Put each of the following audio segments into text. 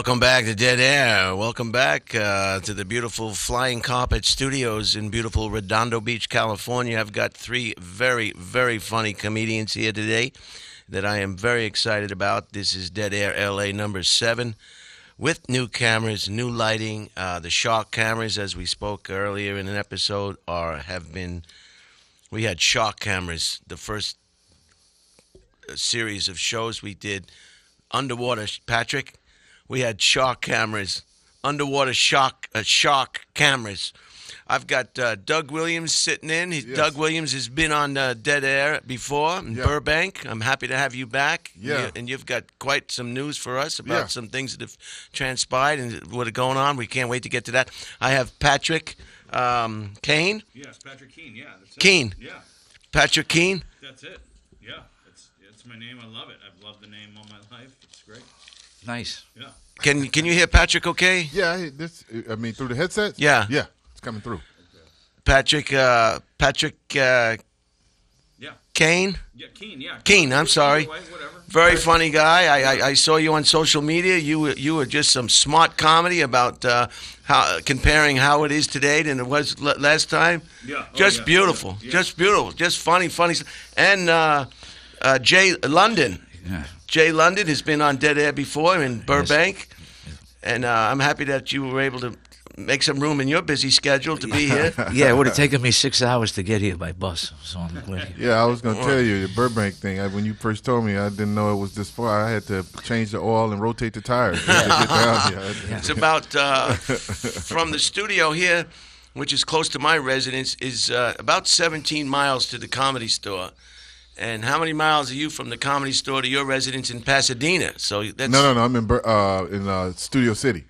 Welcome back to Dead Air. Welcome back uh, to the beautiful Flying Carpet Studios in beautiful Redondo Beach, California. I've got three very, very funny comedians here today that I am very excited about. This is Dead Air LA number seven with new cameras, new lighting. Uh, the Shark cameras, as we spoke earlier in an episode, are have been. We had Shark cameras the first uh, series of shows we did underwater. Patrick, we had shark cameras, underwater shark uh, shark cameras. I've got uh, Doug Williams sitting in. He's, Yes. Doug Williams has been on uh, Dead Air before in Yeah. Burbank. I'm happy to have you back. Yeah. You- and you've got quite some news for us about Yeah. some things that have transpired and what are going on. We can't wait to get to that. I have Patrick um, Kane. Yes, Patrick Keene. Yeah, that's it. Keene. Yeah, Patrick Keen. that's it. Yeah, it's it's my name. I love it. I've loved the name all my life. It's great. Nice. Yeah. Can can you hear Patrick? Okay. Yeah, I- this. I mean, through the headset. Yeah. Yeah, it's coming through. Patrick. Uh, Patrick uh, Yeah. Kane. Yeah, Keene. Yeah. Keene, I'm sorry. way. Very funny guy. I, I, I saw you on social media. You were, you were just some smart comedy about uh, how comparing how it is today than it was l- last time. Yeah. Oh, Just yeah. beautiful. Yeah. Just beautiful. Just funny, funny. And uh, uh, Jay London. Yeah. Jay London has been on Dead Air before in Burbank, and uh, I'm happy that you were able to make some room in your busy schedule to be here. Yeah, it would have taken me six hours to get here by bus. So I'm glad. you- Yeah, I was gonna tell you the Burbank thing. I, when you first told me, I didn't know it was this far. I had to change the oil and rotate the tires just to get down here. It's about uh, from the studio here, which is close to my residence, is uh, about 17 miles to the comedy store. And how many miles are you from the comedy store to your residence in Pasadena? So that's No, no, no. I'm in uh, in uh, Studio City.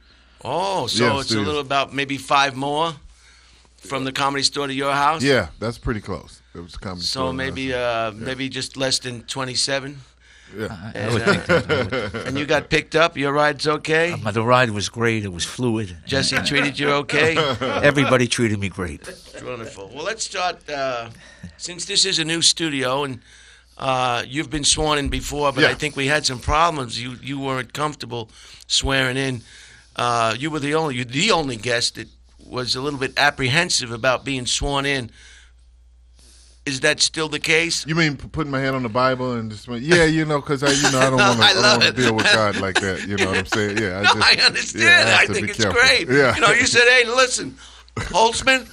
oh, so Yeah, it's studio. a little about maybe five more from the comedy store to your house. Yeah, that's pretty close. It was comedy. So store, maybe uh, maybe just less than 27. Yeah. I would think that. I would And you got picked up. Your ride's okay. that. But the ride was great. It was fluid. Jesse treated you okay. Everybody treated me great. Wonderful. Well, let's start. Uh, since this is a new studio and uh, you've been sworn in before, but I Yeah. think we had some problems. You you weren't comfortable swearing in. Uh, you were the only you the only guest that was a little bit apprehensive about being sworn in. Is that still the case? You mean putting my hand on the Bible and just went, yeah, you know, because I, you know, I don't want to, I I, don't love want to deal with God like that. You know what I'm saying? Yeah, I No, just, I understand. yeah, have I think it's careful. great. Yeah, You know, you said, "Hey, listen, Holtzman,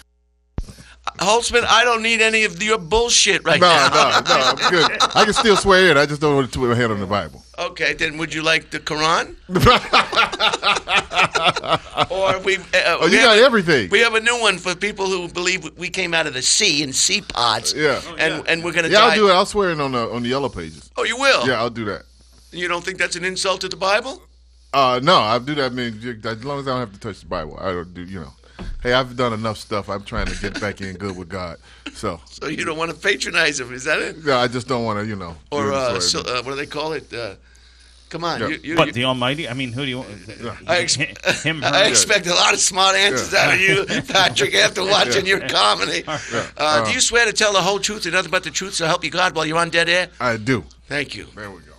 Holtzman, I don't need any of your bullshit right no, now." no, no, no. I'm good. I can still swear in. I just don't want to put my hand on the Bible. Okay, then would you like the Quran? or we? Uh, Oh, we you got a- everything. We have a new one for people who believe we came out of the sea in sea pods. Yeah. and and we're gonna Yeah, die. I'll do it. I'll swear in on the on the yellow pages. Oh, you will. Yeah, I'll do that. You don't think that's an insult to the Bible? Uh, no, I'll do that. I mean, as long as I don't have to touch the Bible, I don't do. You know, hey, I've done enough stuff. I'm trying to get back in good with God. So, So you don't want to patronize him? Is that it? yeah, I just don't want to. You know, Or uh, so, uh, what do they call it? Uh, come on, Yeah. you, you, What you- the Almighty? I mean, who do you? I, ex- him, her. I expect a lot of smart answers out of you, Patrick, after watching your comedy. Uh, do you swear to tell the whole truth and nothing but the truth, so help you God, while you're on dead air? I do. Thank you. There we go.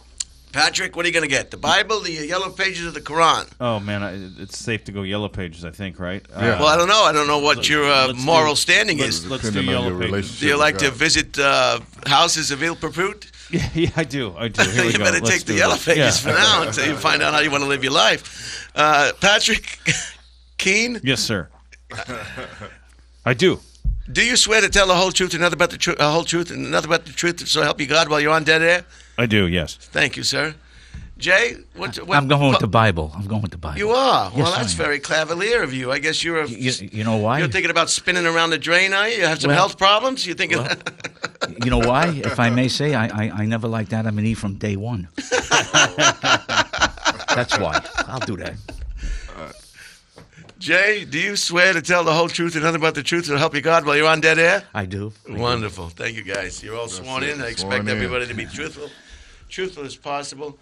Patrick, what are you going to get? The Bible, the uh, yellow pages of the Quran? Oh man, I, it's safe to go yellow pages. I think, right? Yeah. Well, I don't know. I don't know what your uh, let's do- moral standing let's- is. let's do Depending yellow pages. Do you like to visit uh, houses of ill repute? Yeah, yeah, I do. I do. Here we you go. better Let's take the pages Yeah. for now until you find out how you want to live your life. Uh, Patrick Keen, Yes, sir. I do. do you swear to tell the whole truth and nothing but the tru- uh, whole truth and nothing but the truth, so help you God, while you're on dead air? I do. Yes. Thank you, sir. Jay, what? what I'm going with the Bible. I'm going with the Bible. You are. Yes, well, that's very cavalier of you. I guess you're a. You, you know why? You're thinking about spinning around the drain, are you? You have some Well- health problems? You're thinking. You know why? If I may say, I, I, I never liked Adam and Eve from day one. That's why. I'll do that. Jay, do you swear to tell the whole truth and nothing but the truth to help you God while you're on dead air? I do. Wonderful. Thank you, guys. You're all sworn it. in. I Sworn expect in. everybody to be truthful, truthful as possible.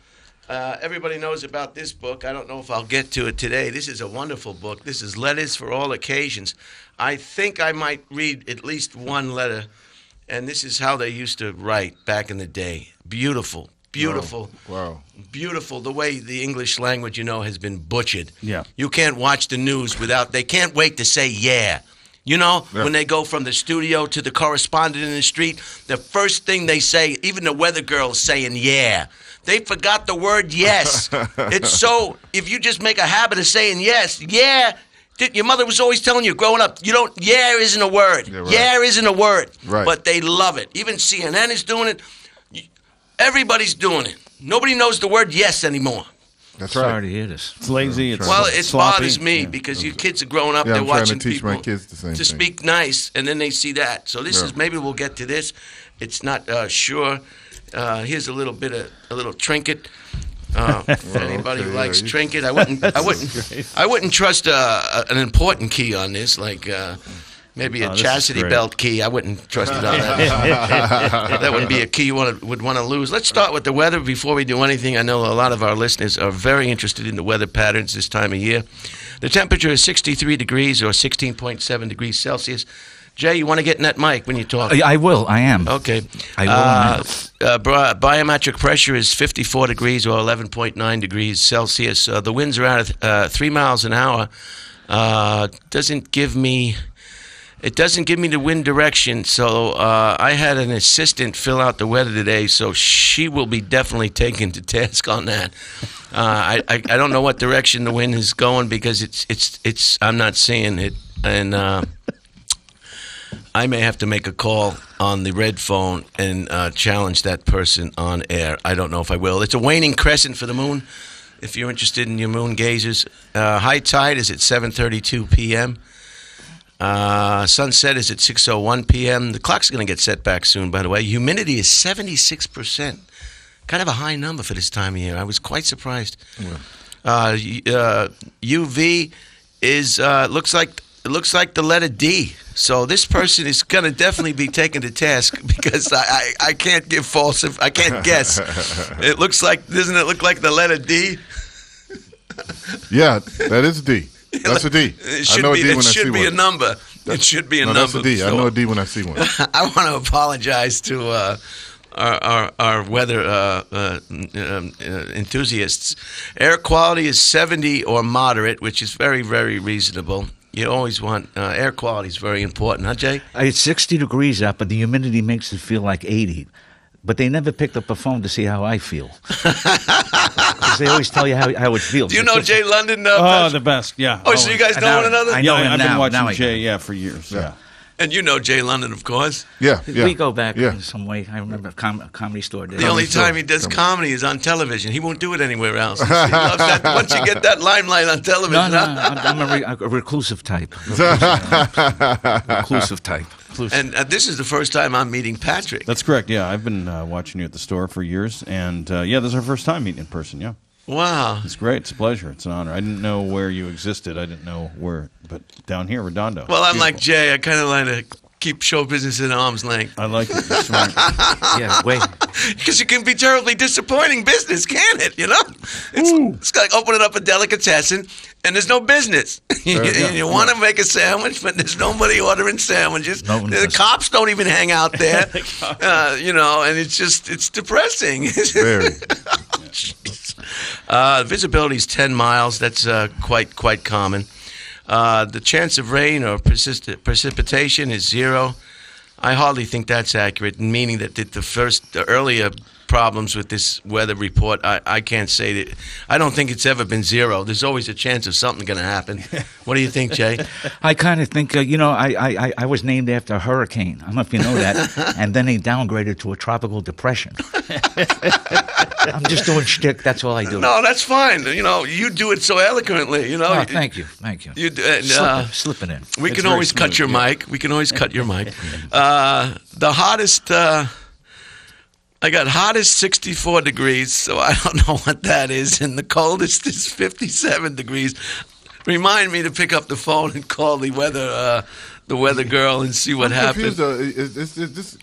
Uh, everybody knows about this book. I don't know if I'll get to it today. This is a wonderful book. This is Letters for All Occasions. I think I might read at least one letter, and this is how they used to write back in the day. Beautiful, Beautiful. Wow. beautiful the way the English language, you know, has been butchered. Yeah. You can't watch the news without they can't wait to say yeah. You know, Yeah. when they go from the studio to the correspondent in the street, the first thing they say, even the weather girl's saying yeah. They forgot the word yes. it's so if you just make a habit of saying yes, yeah. Your mother was always telling you growing up, you don't yeah isn't a word. Yeah, right. Yeah isn't a word. Right. But they love it. Even CNN is doing it. Everybody's doing it. Nobody knows the word yes anymore. That's Sorry right. to hear this. It's lazy. It's Well, it sloppy. bothers me Yeah. because you kids are growing up. Yeah, they're I'm watching to teach my people kids the same to thing. speak nice, and then they see that. So this Yeah. is maybe we'll get to this. It's not uh, sure. Uh, here's a little bit of a little trinket. Uh, for anybody who likes yeah, trinket, I wouldn't. I wouldn't. I wouldn't trust uh, a- an important key on this, like uh, maybe a Oh, chastity belt key. I wouldn't trust it on that. that wouldn't be a key you want to, would want to lose. Let's start with the weather before we do anything. I know a lot of our listeners are very interested in the weather patterns this time of year. The temperature is 63 degrees or 16.7 degrees Celsius. Jay, you want to get in that mic when you talk? I, I will. I am. Okay. I will Uh, uh, biometric pressure is 54 degrees or 11.9 degrees Celsius. Uh, the winds are at uh, three miles an hour. Uh, doesn't give me. It doesn't give me the wind direction, so uh, I had an assistant fill out the weather today, so she will be definitely taken to task on that. Uh, I, I I don't know what direction the wind is going because it's it's it's I'm not seeing it, and uh, I may have to make a call on the red phone and uh, challenge that person on air. I don't know if I will. It's a waning crescent for the moon. If you're interested in your moon gazers, uh, high tide is at 7:32 p.m. Uh, sunset is at 6:01 p.m. The clock's going to get set back soon. By the way, humidity is 76 percent. Kind of a high number for this time of year. I was quite surprised. Uh, uh, UV is uh, looks like it looks like the letter D. So this person is going to definitely be taken to task because I, I, I can't give false. If, I can't guess. It looks like doesn't it look like the letter D? Yeah, that is D. That's a D. It I should know be. D It when I should see be a one. number. It should be a No, number. that's a D. I So- know a D when I see one. I want to apologize to uh, our, our, our weather uh, uh, um, uh, enthusiasts. Air quality is 70 or moderate, which is very, very reasonable. You always want uh, air quality is very important, huh, Jay? It's 60 degrees out, but the humidity makes it feel like 80. But they never picked up a phone to see how I feel. Because they always tell you how, how it feels. Do you know Jay London? Uh, Oh, Patrick? the best. Yeah. oh, so you guys know know- one another? I yeah, know him I've been watching Now Jay. Yeah, for years. Yeah. And you know Jay London, of course. Yeah, yeah. We go back Yeah. in some way. I remember a, com- a comedy store. Did The only sure. time he does comedy is on television. He won't do it anywhere else. He loves that. Once you get that limelight on television, no, huh? I'm, I'm a, re- a reclusive type. reclusive type. and uh, this is the first time I'm meeting Patrick. That's correct. Yeah, I've been uh, watching you at the store for years, and uh, yeah, this is our first time meeting in person. Yeah, Wow. it's great. It's a pleasure. It's an honor. I didn't know where you existed. I didn't know where, but down here, Redondo. Well, I'm Beautiful. like Jay. I kind of like to keep show business at arm's length I like it. You're smart. Yeah, wait. because it can be terribly disappointing business, can it? You know, it's, it's like opening up a delicatessen and there's no business. you yeah. want to make a sandwich, but there's nobody ordering sandwiches. No one the does. cops don't even hang out there. uh, you know, and it's just it's depressing. Very. Uh, visibility is 10 miles. That's uh, quite quite common. Uh, the chance of rain or precipitation is zero. I hardly think that's accurate, meaning that the, the first, the earlier problems with this weather report, I, I can't say that. I don't think it's ever been zero. There's always a chance of something going to happen. What do you think, Jay? I kind of think, uh, you know, I, I, I- was named after a hurricane. I don't know if you know that. and then they downgraded to a tropical depression. I'm just doing shtick. That's all I do. No, that's fine. You know, you do it so eloquently. You know, Oh, thank you. Thank you. You, do- and, Slip, uh, it, slip it in. We It's can always cut your yeah. mic. We can always cut your mic. Uh, the hottest, uh, I got hottest 64 degrees, so I don't know what that is, and the coldest is 57 degrees. Remind me to pick up the phone and call the weather, uh, the weather girl, and see what I'm happens. confused. Is, is, is this,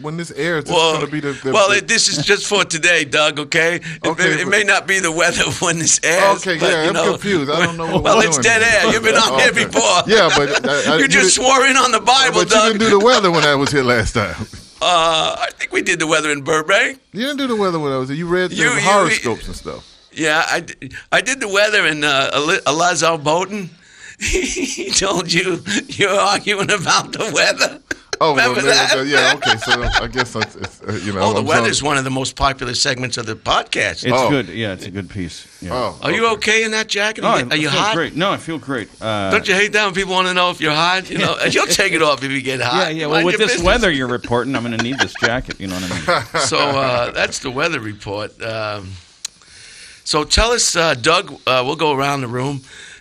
when this airs, this Well, going to be the, the well the- this is just for today, Doug. Okay, It- Okay, it, it may not be the weather when this airs. Okay, but, yeah, you I'm know, confused. I don't know what Well, we're it's dead air. You've been on here before. Yeah, but I, I, you you just did- swore in on the Bible, But you didn't do the weather when I was here last time. Uh, I think we did the weather in Burbank. You didn't do the weather when I was there. You read the You- you- horoscopes and stuff. Yeah, I, did the weather in uh, Elazar Bowden. he told you you're arguing about the weather. Oh, well, Remember man, that? yeah, okay. So I guess that's, it's, uh, you know. Oh, the I'm weather's sorry. one of the most popular segments of the podcast. It's Oh. good. Yeah, it's a good piece. Yeah. Oh, Are you okay in that jacket? Oh, Are I- you, are you I feel hot? Great. No, I feel great. Uh, Don't you hate that when people want to know if you're hot? You know, you'll take it off if you get hot. yeah. Mind Well, with this business. weather you're reporting, I'm going to need this jacket. You know what I mean? So uh, that's the weather report. Um, so tell us, uh, Doug. Uh, we'll go around the room.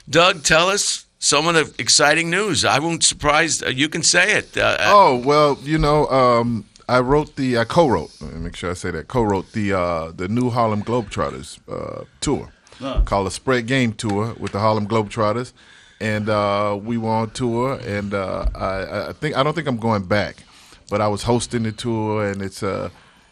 Doug, tell us some of the exciting news. I won't surprise. Uh, you can say it. Uh, Oh well, you know, um, I wrote the I co-wrote. Let me make sure I say that co-wrote the uh, the new Harlem Globetrotters uh, tour called the Spread Game Tour with the Harlem Globetrotters, and uh, we were on tour. And uh, I, I think I don't think I'm going back, but I was hosting the tour, and it's uh,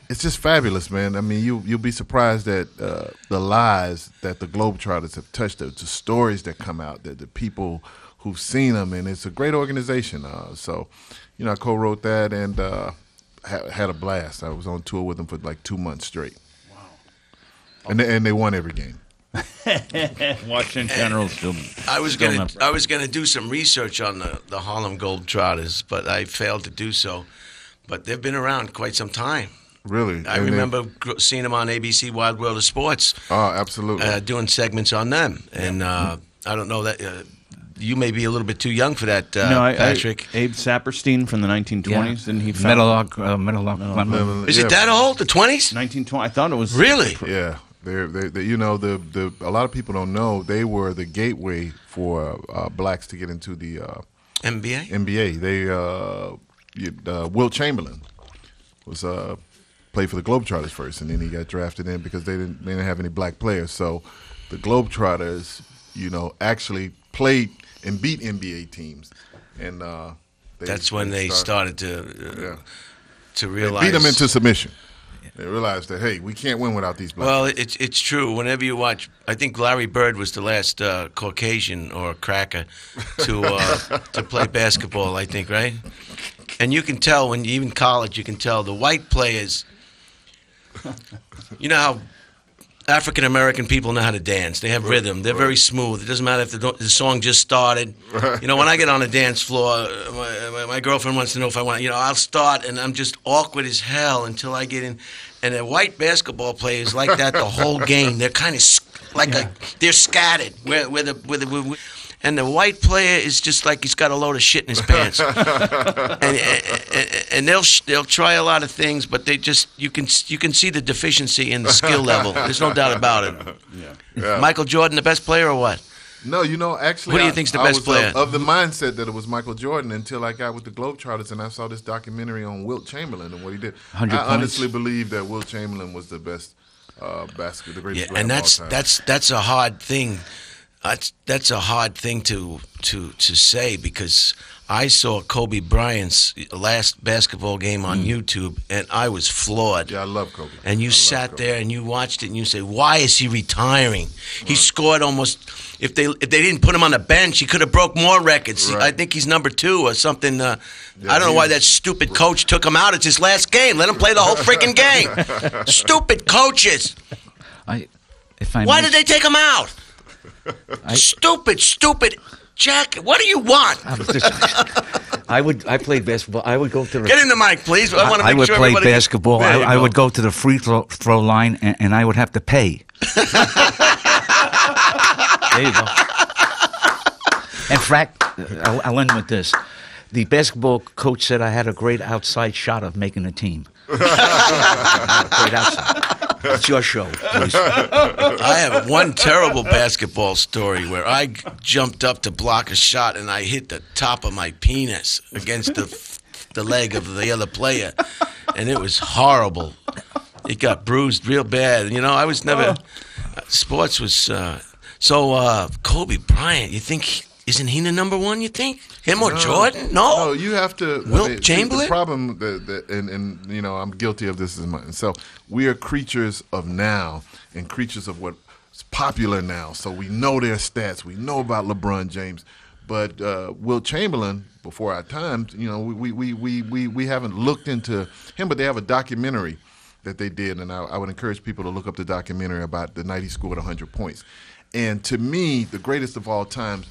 it's just fabulous, man. I mean, you you'll be surprised at uh, the lies that the Globetrotters have touched, the, the stories that come out, the, the people who've seen them, and it's a great organization. Uh, so, you know, I co-wrote that and uh, ha- had a blast. I was on tour with them for like two months straight. Wow! And they, and they won every game. Washington Generals still. I was still gonna I was gonna do some research on the, the Harlem Globetrotters, but I failed to do so. But they've been around quite some time. Really, I And remember gr- seeing them on ABC Wide World of Sports, Oh, absolutely. uh, doing segments on them. And uh, I don't know that uh, you may be a little bit too young for that, uh, no, I, Patrick. I, Abe Saperstein from the 1920s, didn't he? found- Meadowlark, uh, Meadowlark. Clement. Is Yeah. it that old? The twenties? 1920. I thought it was Really? Yeah, they're, they they you know the the a lot of people don't know they were the gateway for uh, blacks to get into the uh, NBA. NBA. They uh, you, uh, Wilt Chamberlain was uh, played for the Globetrotters first, and then he got drafted in because they didn't they didn't have any black players. So the Globetrotters, you know, actually played and beat NBA teams, and uh, they, That's when they started to uh, Yeah. to They realize. beat them into submission. They realized that hey, we can't win without these blacks. Well, it's it's true. Whenever you watch, I think Larry Bird was the last uh, Caucasian or cracker to uh, to play basketball. I think, right? And you can tell when you even college, you can tell the white players. You know how African American people know how to dance. They have rhythm. They're very smooth. It doesn't matter if the, the song just started. You know, when I get on a dance floor, uh, my, my, my girlfriend wants to know if I want. You know, I'll start and I'm just awkward as hell until I get in. And a white basketball player is like that the whole game. They're kind of like a, they're scattered. Where where the where the where, and the white player is just like he's got a load of shit in his pants. and, and, and they'll they'll try a lot of things, but they just you can you can see the deficiency in the skill level. There's no doubt about it. Yeah. Michael Jordan, the best player, or what? No, you know, actually, Who do you I- think's the I best was player? Of, of the mindset that it was Michael Jordan until I got with the Globetrotters and I saw this documentary on Wilt Chamberlain and what he did. I points. honestly believe that Wilt Chamberlain was the best uh, basket, the greatest Yeah, player and of all that's time. that's that's a hard thing. That's that's a hard thing to to to say because I saw Kobe Bryant's last basketball game on YouTube and I was floored. Mm. yeah, I love Kobe. And you I sat there and you watched it and you say, "Why is he retiring? He scored almost. If they if they didn't put him on the bench, he could have broke more records. Right. I think he's number two or something. Uh, Yeah, I don't know why that stupid coach took him out. It's his last game. Let him play the whole freaking game. stupid coaches. I, if I Why may- did they take him out? I- stupid, stupid. Jack, what do you want? I just- I would. I played basketball. I would go to the. Get in the mic, please. I want to I would sure play basketball. I, I would go to the free throw, throw line, and, and I would have to pay. there you go. In fact, I'll, I'll end with this. The basketball coach said I had a great outside shot of making the team. great outside. It's your show, please. I have one terrible basketball story where I jumped up to block a shot and I hit the top of my penis against the the leg of the other player, and it was horrible. It got bruised real bad. You know, I was never. Sports was uh, so. Uh, Kobe Bryant, you think? he- Isn't he the number one? You think him or Jordan? No. No, you have to. Wilt see, Chamberlain? The problem that, that and, and you know I'm guilty of this as myself. We are creatures of now and creatures of what's popular now. So we know their stats. We know about LeBron James, But uh, Wilt Chamberlain, before our time, you know, we, we, we, we, we haven't looked into him, but they have a documentary that they did, and I, I would encourage people to look up the documentary about the night he scored 100 points. And to me, the greatest of all times,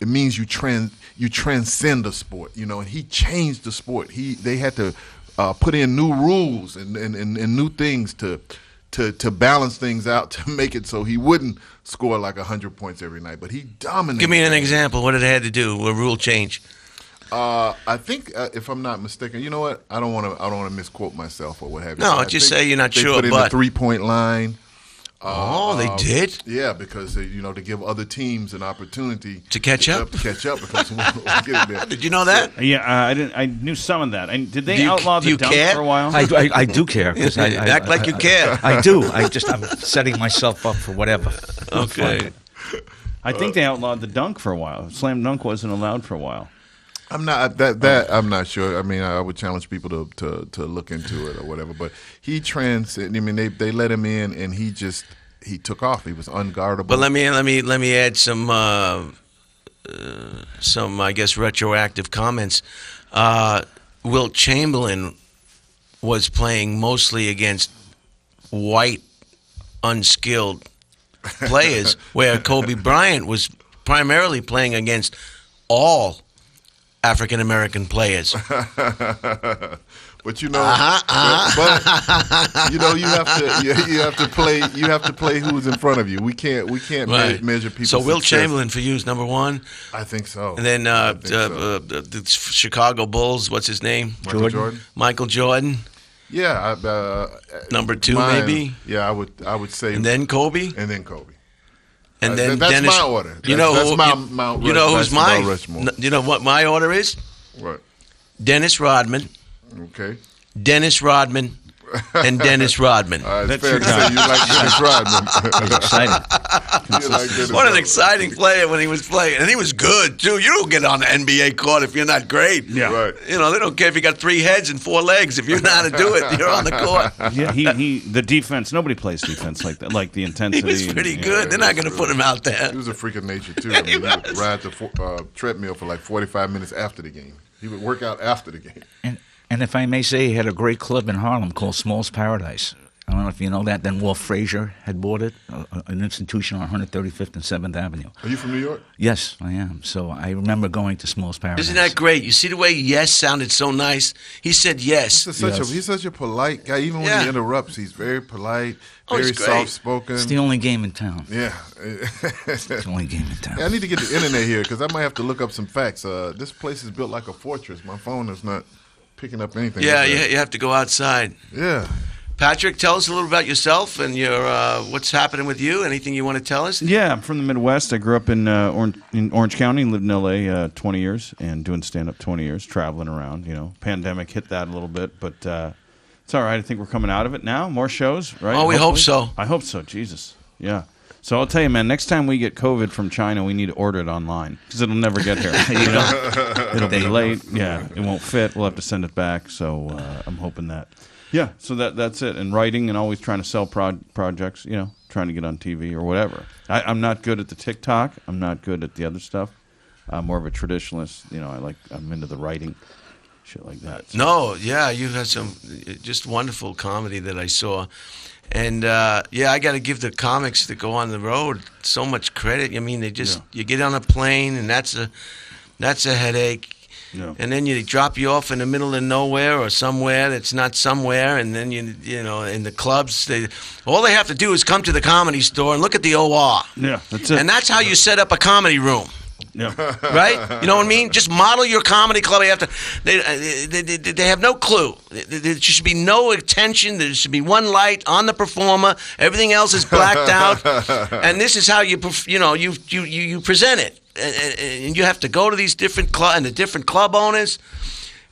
it means you trans you transcend the sport, you know. And he changed the sport. He they had to uh, put in new rules and, and, and, and new things to to to balance things out to make it so he wouldn't score like 100 points every night. But he dominated. Give me an example. What did it had to do? A rule change? Uh, I think, uh, if I'm not mistaken, you know what? I don't want to. I don't want to misquote myself or what have you. No, I just say you're not they sure, Put in but- the three point line. Oh, they Um, did. Yeah, because they, you know to give other teams an opportunity To catch up? to catch up because we'll, we'll. Did you know that? Yeah, uh, I didn't. I knew some of that. I, did they Do you- outlaw do the you dunk care? for a while? I, I, I do care. 'cause I, I, Act like you I- care. I do. I just I'm setting myself up for whatever. Okay. I think they outlawed the dunk for a while. Slam dunk wasn't allowed for a while. I'm not that that I'm not sure. I mean, I would challenge people to to, to look into it or whatever. But he trans. I mean, they they let him in, and he just he took off. He was unguardable. But let me let me let me add some uh, uh, some I guess retroactive comments. Uh, Wilt Chamberlain was playing mostly against white, unskilled players, where Kobe Bryant was primarily playing against all African American players. But you know, but, but, you know, you have to you, you have to play you have to play who's in front of you. We can't we can't me- Right. measure people. So Wilt Chamberlain for you is number one, I think so. and then uh, uh, so. uh, the, the Chicago Bulls. What's his name? Michael Jordan. Jordan. Michael Jordan. Yeah, I, uh, Number two, mine- maybe? Yeah, I would I would say And then Kobe. and then Kobe. And Uh, then that's Dennis. my order. You know that's who? my you, Mount you know who's my? You know what my order is? What? Dennis Rodman, Okay. Dennis Rodman, and Dennis Rodman. Uh, it's That's fair your to say you like Dennis Rodman. Exciting. You like Dennis What an exciting player when he was playing, and he was good too. You don't get on the NBA court if you're not great. Yeah. Right. You know they don't care if you got three heads and four legs. If you know how to do it, you're on the court. Yeah, he, he the defense. Nobody plays defense like that. Like the intensity. He intensity. was and- pretty yeah. good. They're not going to put him out there. He was a freak of nature too. I mean, he would ride the uh, treadmill for like 45 minutes after the game. He would work out after the game. And, and if I may say, he had a great club in Harlem called Small's Paradise. I don't know if you know that. Then Wolf Frazier had bought it, uh, an institution on 135th and 7th Avenue. Are you from New York? Yes, I am. So I remember going to Small's Paradise. Isn't that great? You see the way yes sounded so nice. He said yes. He's such Yes. a he's such a polite guy. Even when Yeah. he interrupts, he's very polite, Oh, very soft spoken. It's the only game in town. Yeah. It's the only game in town. I need to get the internet here because I might have to look up some facts. Uh, this place is built like a fortress. My phone is not picking up anything. Yeah, up you, you have to go outside. yeah. Patrick, tell us a little about yourself and your uh, what's happening with you. Anything you want to tell us? Yeah, I'm from the Midwest. I grew up in uh, Orange, in Orange County, lived in L.A. Uh, 20 years, and doing stand up 20 years, traveling around. You know, pandemic hit that a little bit, but uh, it's all right. I think we're coming out of it now. More shows, right? Oh, we hope so. I hope so. Jesus, yeah. So I'll tell you, man. Next time we get COVID from China, we need to order it online because it'll never get here. you know, it'll be late. Yeah, it won't fit. We'll have to send it back. So uh, I'm hoping that. Yeah. So that that's it. And writing and always trying to sell pro- projects. You know, trying to get on TV or whatever. I, I'm not good at the TikTok. I'm not good at the other stuff. I'm more of a traditionalist. You know, I like. I'm into the writing, shit like that. So- No, yeah, you had some just wonderful comedy that I saw. And uh, yeah, I got to give the comics that go on the road so much credit. I mean, they just Yeah. you get on a plane and that's a that's a headache. Yeah. And then you drop you off in the middle of nowhere or somewhere that's not somewhere, and then you you know in the clubs they all they have to do is come to the comedy store and look at the OR, Yeah, that's it. and that's how you set up a comedy room yeah. right? You know what I mean? Just model your comedy club. You have to. They, they, they, they have no clue. There should be no attention. There should be one light on the performer. Everything else is blacked out. And this is how you, you know, you you you, you present it. And, and- and you have to go to these different club and the different club owners.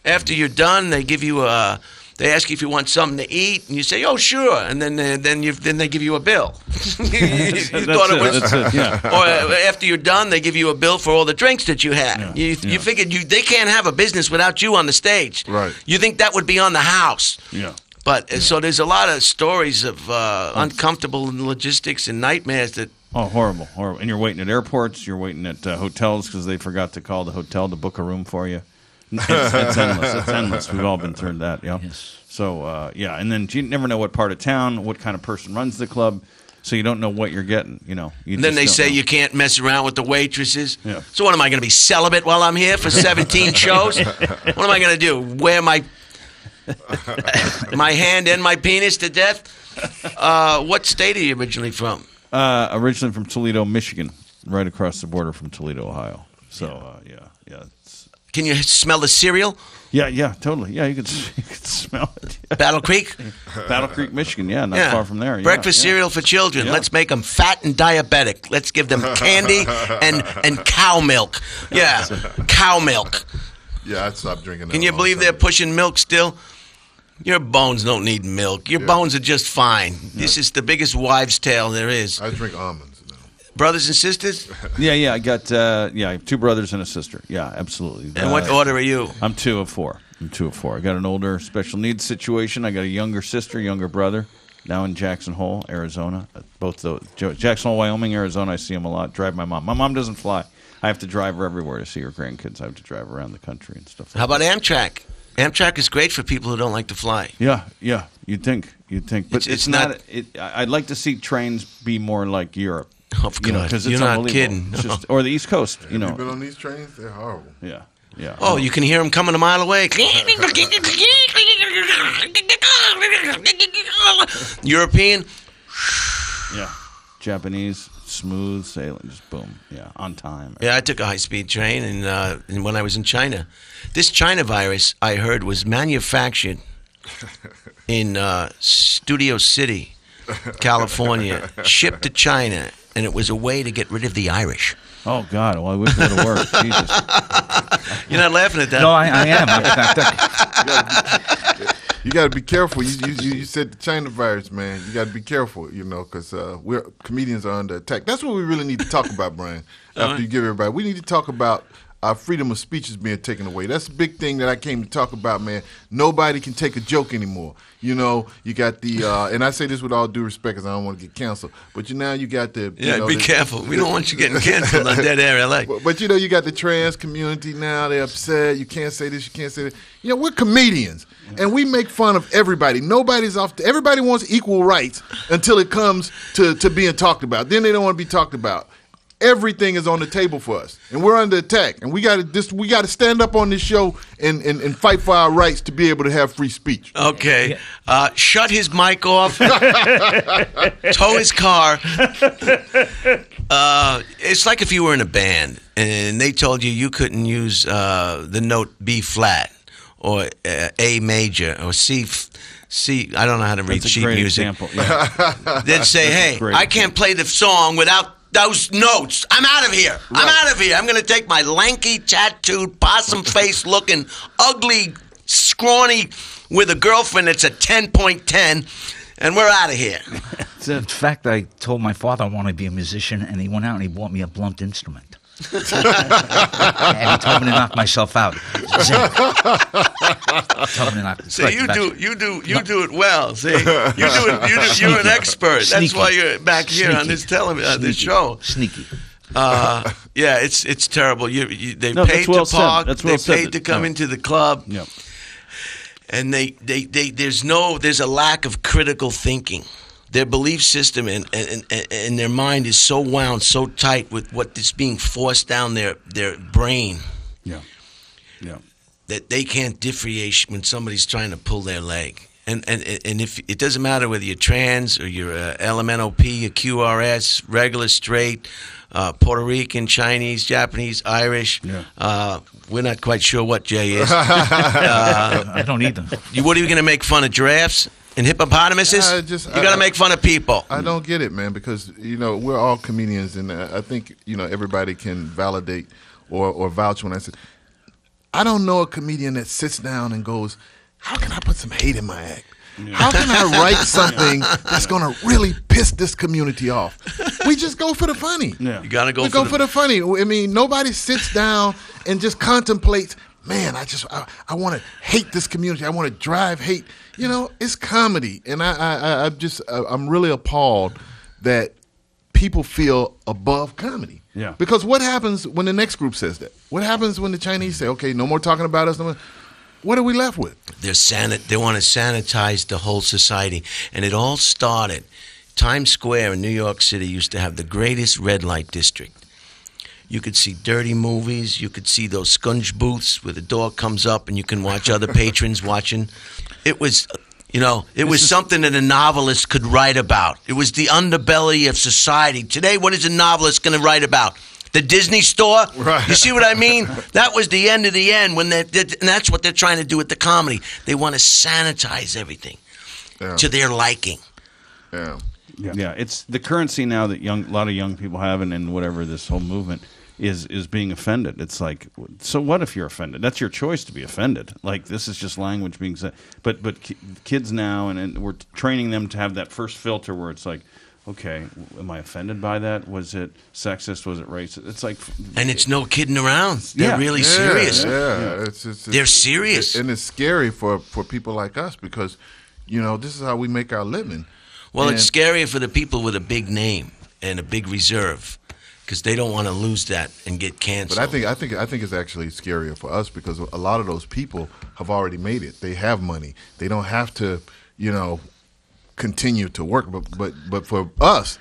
After you're done, they give you a. They ask you if you want something to eat, and you say, "Oh, sure," and then uh, then you then they give you a bill. you you thought it it, was it, yeah. or uh, after you're done, they give you a bill for all the drinks that you had. Yeah, You, yeah. you figured you they can't have a business without you on the stage. Right. You think that would be on the house. Yeah. But uh, so there's a lot of stories of uh, uncomfortable logistics and nightmares that Oh, horrible, horrible! And you're waiting at airports. You're waiting at uh, hotels because they forgot to call the hotel to book a room for you. It's, it's endless. It's endless. We've all been through that. Yeah. Yes. So uh, yeah, and then you never know what part of town, what kind of person runs the club, so you don't know what you're getting. You know. You And then they say know. you can't mess around with the waitresses. Yeah. So what am I going to be celibate while I'm here for 17 shows? What am I going to do? Wear my my hand and my penis to death? Uh, what state are you originally from? Uh, originally from Toledo, Michigan, right across the border from Toledo, Ohio. So uh, yeah, yeah, it's, Can you smell the cereal? yeah, yeah, totally. Yeah, you could you could smell it. Battle Creek? Battle Creek, Michigan. Yeah, not yeah. far from there. Yeah, Breakfast yeah. cereal for children. Yeah. Let's make them fat and diabetic. Let's give them candy and and cow milk. Yeah, cow milk. Yeah, I stopped drinking. That Can a you long believe time they're ago. pushing milk still? Your bones don't need milk. Your Yeah. bones are just fine. This is the biggest wives' tale there is. I drink almonds now. Brothers and sisters? Yeah, yeah. I got uh, yeah, I have two brothers and a sister. Yeah, absolutely. And what Uh, order are you? I'm two of four. I'm two of four. I got an older special needs situation. I got a younger sister, younger brother, now in Jackson Hole, Arizona. Uh, Both the Jackson Hole, Wyoming, Arizona. I see them a lot. Drive my mom. My mom doesn't fly. I have to drive her everywhere to see her grandkids. I have to drive around the country and stuff. How about Amtrak? Amtrak is great for people who don't like to fly. Yeah, yeah. You'd think. You'd think, but It's- it's, it's not. not- it, I'd like to see trains be more like Europe. Of You know, course. 'cause You're not unbelievable. kidding. It's just, or the East Coast. You Have you been on these trains? They're horrible. Yeah, yeah. Oh, you can hear them coming a mile away. European? Yeah. Japanese, smooth sailing, just boom. Yeah, on time. Yeah, I took a high speed train, and, uh, and when I was in China, this China virus I heard was manufactured in uh, Studio City, California, shipped to China, and it was a way to get rid of the Irish. Oh God! Well, I wish it would have worked. Jesus. You're not laughing at that. No, I, I am. I, I, You got to be careful. You, you you you said the China virus, man. You got to be careful, you know, because uh, we're comedians are under attack. That's what we really need to talk about, Brian. After you give everybody, we need to talk about our freedom of speech is being taken away. That's the big thing that I came to talk about, man. Nobody can take a joke anymore. You know, you got the, uh, and I say this with all due respect, because I don't want to get canceled. But you now you got the, yeah, you know, be the- careful. We don't want you getting canceled on Dead Air LA. But, but you know, you got the trans community now. They're upset. You can't say this. You can't say that. You know, we're comedians, and we make fun of everybody. Nobody's off. everybody wants equal rights until it comes to to being talked about. Then they don't want to be talked about. Everything is on the table for us, and we're under attack. And we got to this. We got to stand up on this show and, and and fight for our rights to be able to have free speech. Okay. Uh, shut his mic off. tow his car. Uh, it's like if you were in a band and they told you you couldn't use uh, the note B flat or uh, A major or C. F- C. I don't know how to read That's sheet music. example. Yeah. They'd say, "Hey, I can't play the song without." Those notes. I'm out of here. I'm out of here. I'm going to take my lanky, tattooed, possum face looking, ugly, scrawny with a girlfriend that's a 10.10, and we're out of here. in fact, I told my father I want to be a musician, and he went out and he bought me a blunt instrument. And he told me to knock myself out. Zing. told me to knock. See, you do, you do, you do it well. See, you do it. You do, you're an expert. That's why you're back here on this television, uh, this show. Sneaky. Uh, yeah, it's it's terrible. You, you they No, paid that's well to park. That's they well said. paid to come Yeah. into the club. Yep. and they, they, they there's no there's a lack of critical thinking their belief system and, and, and, and their mind is so wound so tight with what is being forced down their their brain Yeah. Yeah. that they can't differentiate when somebody's trying to pull their leg and and and if it doesn't matter whether you're trans or you're uh, LMNOP, a QRS, regular straight, uh, Puerto Rican, Chinese, Japanese, Irish. Yeah. Uh, we're not quite sure what Jay is. I don't either. You, what are you going to make fun of giraffes and hippopotamuses? I just- you got to make fun of people. I don't get it, man, because you know we're all comedians, and uh, I think you know everybody can validate or or vouch when I say I don't know a comedian that sits down and goes, "How can I put some hate in my act? How can I write something that's going to really piss this community off?" We just go for the funny. Yeah. you got to go we for go the, for the funny. I mean, nobody sits down and just contemplates man, I just I, I want to hate this community. I want to drive hate. You know, it's comedy, and I I, I I'm just I- I'm really appalled that people feel above comedy. Yeah. Because what happens when the next group says that? What happens when the Chinese say, "Okay, no more talking about us"? No more. What are we left with? They're sanit- They want to sanitize the whole society, and it all started. Times Square in New York City used to have the greatest red light district. You could see dirty movies. You could see those scunge booths where the door comes up and you can watch other patrons watching. It was, you know, it was something that a novelist could write about. It was the underbelly of society. Today, what is a novelist going to write about? The Disney store? Right. You see what I mean? That was the end of the end when they, and that's what they're trying to do with the comedy. They want to sanitize everything Yeah. to their liking. Yeah. Yeah. it's the currency now that young a lot of young people have, and, and whatever this whole movement is is being offended. It's like, so what if you're offended? That's your choice to be offended. Like this is just language being said. But but ki- kids now, and, and we're training them to have that first filter where it's like, okay, am I offended by that? Was it sexist? Was it racist? It's like, And it's no kidding around. They're Yeah. really Yeah, serious. Yeah, It's, it's, They're it's- serious. and it's scary for for people like us because, you know, this is how we make our living. Well, it's And- scarier for the people with a big name and a big reserve because they don't want to lose that and get canceled. But I think I think I think it's actually scarier for us because a lot of those people have already made it. They have money. They don't have to, you know, continue to work. But but but for us,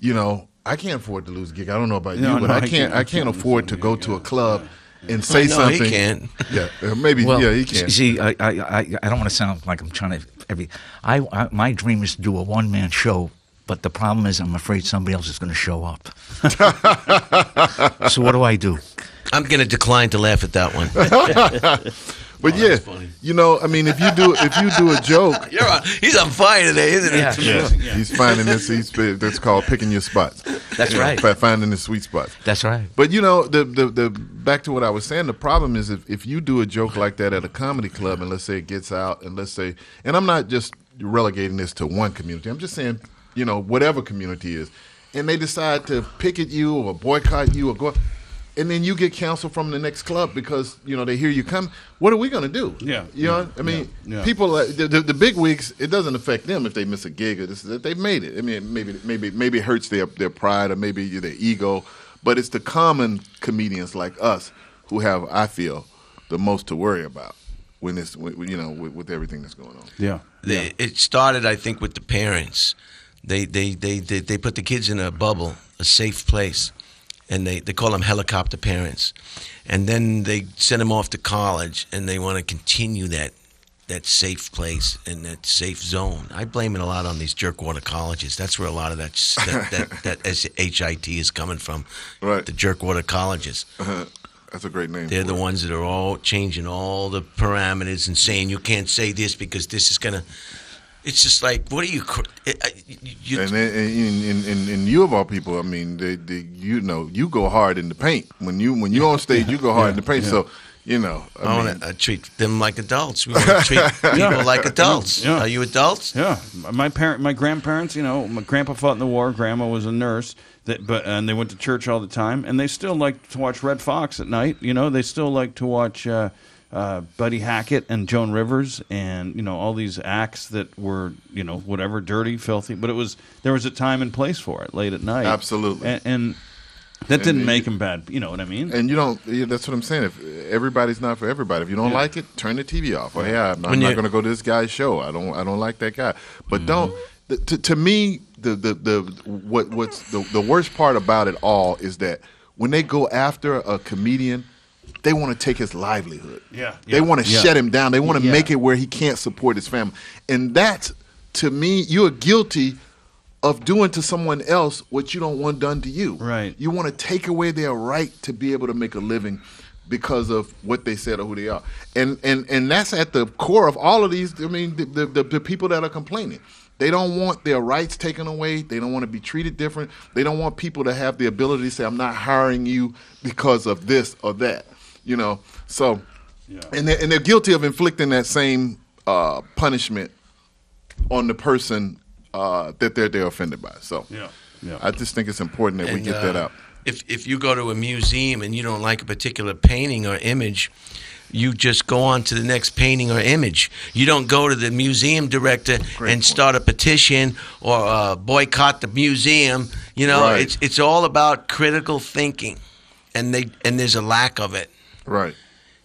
you know, I can't afford to lose a gig. I don't know about No, you, but no, I I can't can't- I I can't can't afford to go to a yeah. club and say know, he something. can't. Yeah, uh, maybe Well, yeah, he can. See, I, I, I, I don't want to sound like I'm trying to. Every, I, I, my dream is to do a one man show, but the problem is I'm afraid somebody else is going to show up. so what do I do? I'm going to decline to laugh at that one. But oh, yeah, you know, I mean, if you do if you do a joke, You're on, he's on fire today, isn't he? Yeah. he's finding this. He's that's called picking your spots. That's You know, right. fi- Finding the sweet spots. That's right. But you know, the, the the back to what I was saying. The problem is if, if you do a joke like that at a comedy club, and let's say it gets out, and let's say, and I'm not just relegating this to one community. I'm just saying, you know, whatever community is, and they decide to picket you or boycott you or go, and then you get canceled from the next club because you know they hear you come. What are we gonna do? Yeah, you know, yeah, I mean, yeah, yeah. people the, the, the big wigs. It doesn't affect them if they miss a gig or this. They've made it. I mean, maybe maybe maybe it hurts their their pride or maybe their ego, but it's the common comedians like us who have, I feel, the most to worry about when this, you know, with, with everything that's going on. yeah, They, it started, I think, with the parents. They, they, they, they, they put the kids in a bubble, a safe place, and they, they call them helicopter parents. And then they send them off to college, and they want to continue that that safe place and that safe zone. I blame it a lot on these jerkwater colleges. That's where a lot of that that that, that HIT is coming from. Right. The jerkwater colleges. Uh-huh. That's a great name. They're the it. ones that are all changing all the parameters and saying you can't say this because this is gonna. It's just like, what are you? cr- I- I- you And, then- and, and, and, and you of all people, I mean, they, they, you know, you go hard in the paint when you when you on stage, you go hard in the paint. So you know, I, I mean, want to treat them like adults. We want to treat people like adults. Yeah. Are you adults? Yeah, my parent, my grandparents. You know, my grandpa fought in the war. Grandma was a nurse. That, but and they went to church all the time, and they still like to watch Redd Foxx at night. You know, they still like to watch uh, uh, Buddy Hackett and Joan Rivers, and you know all these acts that were you know whatever dirty, filthy. But it was there was a time and place for it, late at night. Absolutely. and, and that didn't you- make them bad. You know what I mean? and you don't. yeah, That's what I'm saying. If everybody's not for everybody, if you don't Yeah. like it, turn the TV off. Or hey, I'm, I'm not going to go to this guy's show. I don't. I don't like that guy. But Mm-hmm. don't. The, to, to me, the, the the what what's the the worst part about it all is that when they go after a comedian, they want to take his livelihood. Yeah, They yeah, want to yeah. shut him down. They want to Yeah. make it where he can't support his family. And that's to me, you're guilty of doing to someone else what you don't want done to you. Right. You want to take away their right to be able to make a living because of what they said or who they are. And and and that's at the core of all of these. I mean, the the, the, the people that are complaining. They don't want their rights taken away. They don't want to be treated different. They don't want people to have the ability to say, "I'm not hiring you because of this or that." You know. So, and they're, and they're guilty of inflicting that same uh, punishment on the person uh, that they're they're offended by. So, Yeah, yeah. I just think it's important that we And, get that uh, out. If if you go to a museum and you don't like a particular painting or image, you just go on to the next painting or image. You don't go to the museum director and start a petition or uh, boycott the museum. You know, Right. it's it's all about critical thinking, and they and there's a lack of it. Right.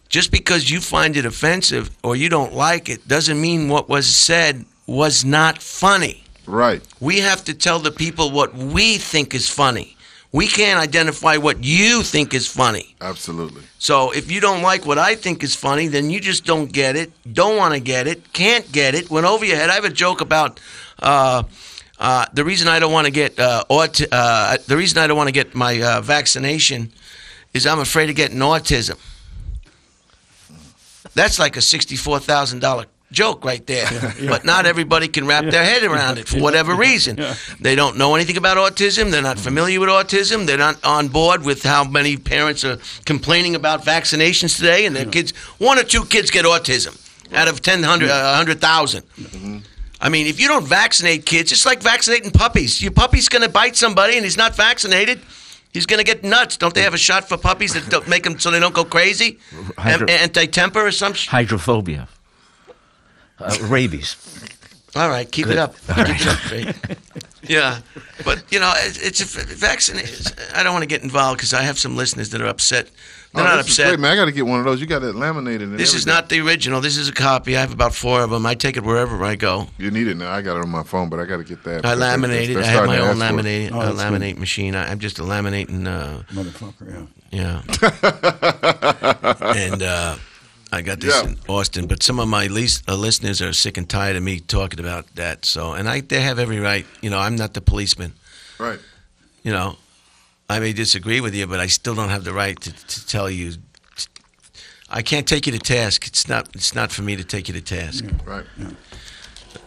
Just because you find it offensive or you don't like it doesn't mean what was said was not funny. Right. We have to tell the people what we think is funny. We can't identify what you think is funny. Absolutely. So if you don't like what I think is funny, then you just don't get it, don't want to get it, can't get it, went over your head. I have a joke about uh, uh, the reason I don't want to get uh, aut- uh, the reason I don't want to get my uh, vaccination is I'm afraid of getting autism. That's like a sixty-four thousand dollar joke right there. But not everybody can wrap their head around it for whatever reason. They don't know anything about autism. They're not familiar with autism. They're not on board with how many parents are complaining about vaccinations today, and their kids, one or two kids get autism out of 10, 100, uh, 100,000. I mean, if you don't vaccinate kids, it's like vaccinating puppies. Your puppy's going to bite somebody and he's not vaccinated. He's going to get nuts. Don't they have a shot for puppies that don't make them so they don't go crazy? Hydro- Anti-temper or some sh- Hydrophobia. Uh, rabies. All right, keep it Good. up. Keep it up, Ray. yeah, but you know, it's, it's a vaccine. I don't want to get involved because I have some listeners that are upset. They're Oh, not this is upset. great, man. I got to get one of those. You got it laminated. And This is not the original. This is a copy. I have about four of them. I take it wherever I go. You need it now. I got it on my phone, but I got to get that. I They're- they're- laminate it. they're I have my own ask for it. laminate, Oh, uh, that's good. laminate machine. I, I'm just a laminating. Uh, Motherfucker, yeah. yeah. and uh, I got this Yeah. in Austin, but some of my least, uh, listeners are sick and tired of me talking about that. So, and I, they have every right. You know, I'm not the policeman. Right. you know, I may disagree with you, but I still don't have the right to, to tell you. I can't take you to task. It's not. It's not for me to take you to task. Right.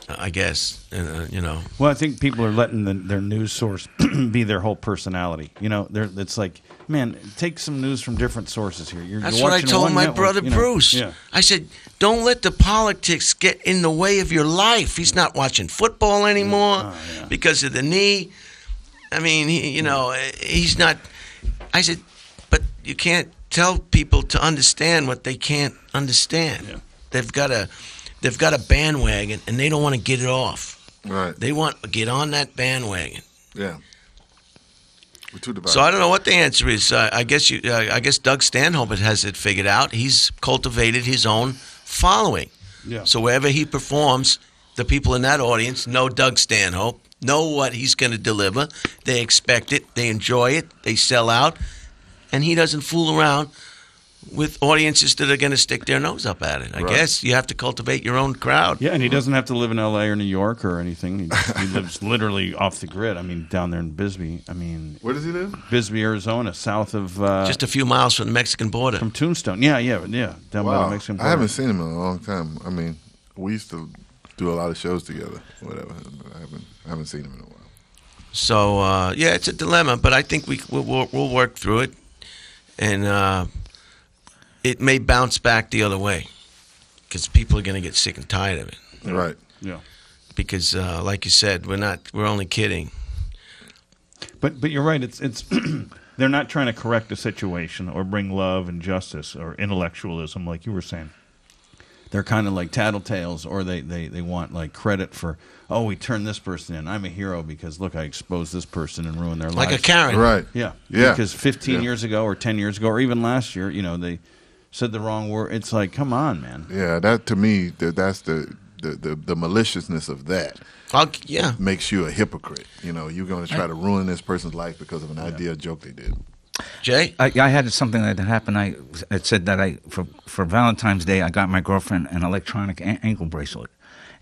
I guess. Uh, you know. Well, I think people are letting the, their news source be their whole personality. You know, they're, it's like, man, take some news from different sources here. You're, That's you're what I told my network, brother you know. Bruce. Yeah. I said, don't let the politics get in the way of your life. He's not watching football anymore Oh, because of the knee. I mean, he, you know, he's not. I said, but you can't tell people to understand what they can't understand. Yeah. They've got a, they've got a bandwagon, and they don't want to get it off. Right. They want to get on that bandwagon. Yeah. We're too divided. So I don't know what the answer is. Uh, I guess you. Uh, I guess Doug Stanhope has it figured out. He's cultivated his own following. Yeah. So wherever he performs, the people in that audience know Doug Stanhope, know what he's going to deliver. They expect it. They enjoy it. They sell out, and he doesn't fool around with audiences that are going to stick their nose up at it. I Right. guess you have to cultivate your own crowd. Yeah, and he doesn't have to live in L.A. or New York or anything. He, he lives literally off the grid. I mean, down there in Bisbee. I mean, Where does he live? Bisbee, Arizona, south of uh, Just a few miles from the Mexican border. from Tombstone. Yeah, yeah, yeah, down by the Wow. Mexican I haven't seen him in a long time. I mean, we used to do a lot of shows together, whatever. But I haven't, I haven't seen him in a while. So uh, yeah, it's a dilemma, but I think we we'll, we'll, we'll work through it, and uh, it may bounce back the other way because people are going to get sick and tired of it. Right. Yeah. Because, uh, like you said, we're not we're only kidding. But but you're right. It's it's they're not trying to correct a situation or bring love and justice or intellectualism, like you were saying. They're kind of like tattletales, or they, they, they want like credit for oh we turned this person in. I'm a hero because look I exposed this person and ruined their life. Like a lives. Karen. Right. Yeah, Yeah. Because 15 Yeah. years ago, or 10 years ago, or even last year, you know they said the wrong word. It's like come on, man. Yeah, that to me, that, that's the, the, the, the maliciousness of that I'll, yeah. makes you a hypocrite. You know, you're going to try to ruin this person's life because of an idea joke they did. Jay? I, I had something that happened. I it said that I for for Valentine's Day I got my girlfriend an electronic a- ankle bracelet,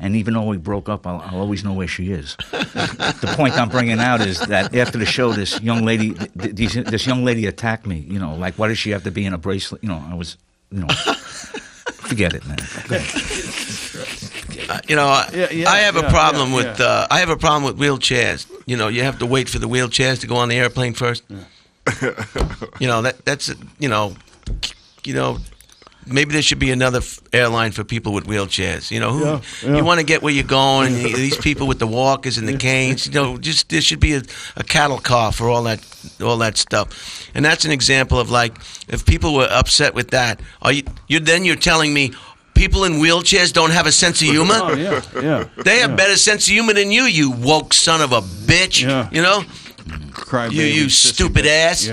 and even though we broke up, I'll, I'll always know where she is. the point I'm bringing out is that after the show, this young lady, th- these, this young lady attacked me. You know, like why does she have to be in a bracelet? You know, I was, you know, forget it, man. Uh, you know, I- Yeah, yeah, I have a problem yeah, with yeah. Uh, I have a problem with wheelchairs. You know, you have to wait for the wheelchairs to go on the airplane first. you know that that's you know, you know, maybe there should be another f- airline for people with wheelchairs. You know, who, Yeah, yeah. you want to get where you're going. These people with the walkers and the canes. You know, just there should be a, a cattle car for all that all that stuff. And that's an example of like if people were upset with that, are you? You then you're telling me. People in wheelchairs don't have a sense of humor. Oh yeah, yeah. They have better sense of humor than you, you woke son of a bitch. Yeah. You know, Cry you you stupid ass.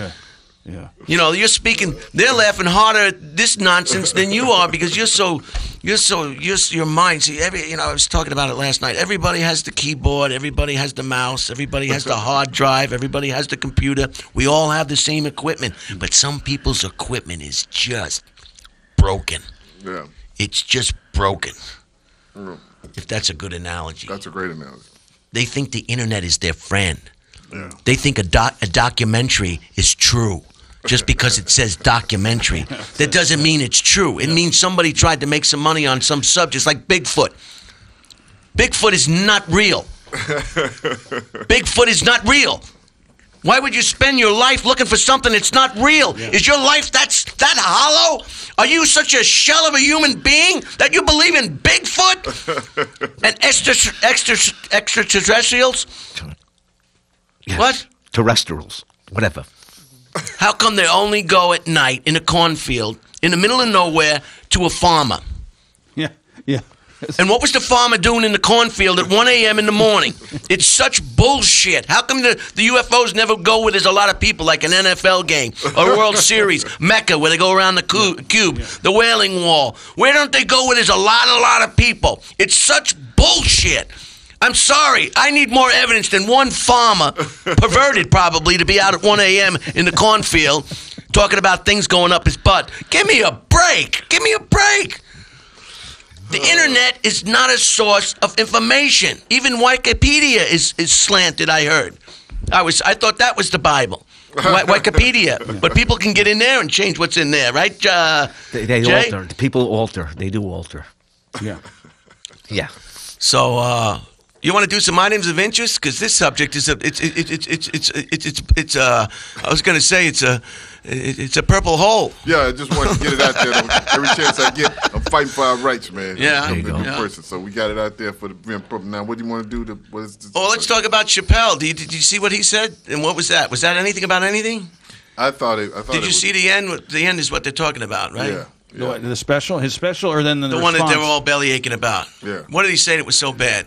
Yeah, yeah. You know, you're speaking. They're laughing harder at this nonsense than you are because you're so, you're so, you're s- your mind. See, every you know, I was talking about it last night. Everybody has the keyboard. Everybody has the mouse. Everybody has the hard drive. Everybody has the computer. We all have the same equipment, but some people's equipment is just broken. Yeah, It's just broken. If that's a good analogy. that's a great analogy. They think the internet is their friend. Yeah. They think a, doc- a documentary is true just because it says documentary. That doesn't mean it's true. It means somebody tried to make some money on some subject, like Bigfoot. Bigfoot is not real. Bigfoot is not real. Why would you spend your life looking for something that's not real? Is your life that's that hollow? Are you such a shell of a human being that you believe in Bigfoot and extra, extra, extraterrestrials? Yes. What? Terrestrials, whatever. How come they only go at night in a cornfield in the middle of nowhere to a farmer? Yeah, yeah. And what was the farmer doing in the cornfield at 1 a.m. in the morning? It's such bullshit. How come the, the UFOs never go where there's a lot of people, like an NFL game a World Series, Mecca, where they go around the cu- cube, the Wailing Wall? Where don't they go where there's a lot, a lot of people? It's such bullshit. I'm sorry. I need more evidence than one farmer, perverted probably, to be out at 1 a.m. in the cornfield talking about things going up his butt. Give me a break. Give me a break. The internet is not a source of information. Even Wikipedia is, is slanted, I heard. I was I thought that was the Bible. Wikipedia. But people can get in there and change what's in there, right? Uh, They, they Jay? alter. People alter. They do alter. Yeah. Yeah. So uh, you want to do some items of interest because this subject is a it's it's it's it's it's it's it's, it's uh I was going to say it's a it's a purple hole. Yeah, I just wanted to get it out there. Every chance I get, I'm fighting for our rights, man. Yeah. I'm There you go. new Yeah. person, so we got it out there for the VM program. Now, what do you want to do? To, what is this, Oh, let's talk about Chappelle. Did you, did you see what he said? And what was that? Was that anything about anything? I thought it. I thought Did it you was, see the end? The end is what they're talking about, right? Yeah. The, the special, his special, or then the, The one that they were all belly aching about. Yeah. What did he say that was so bad?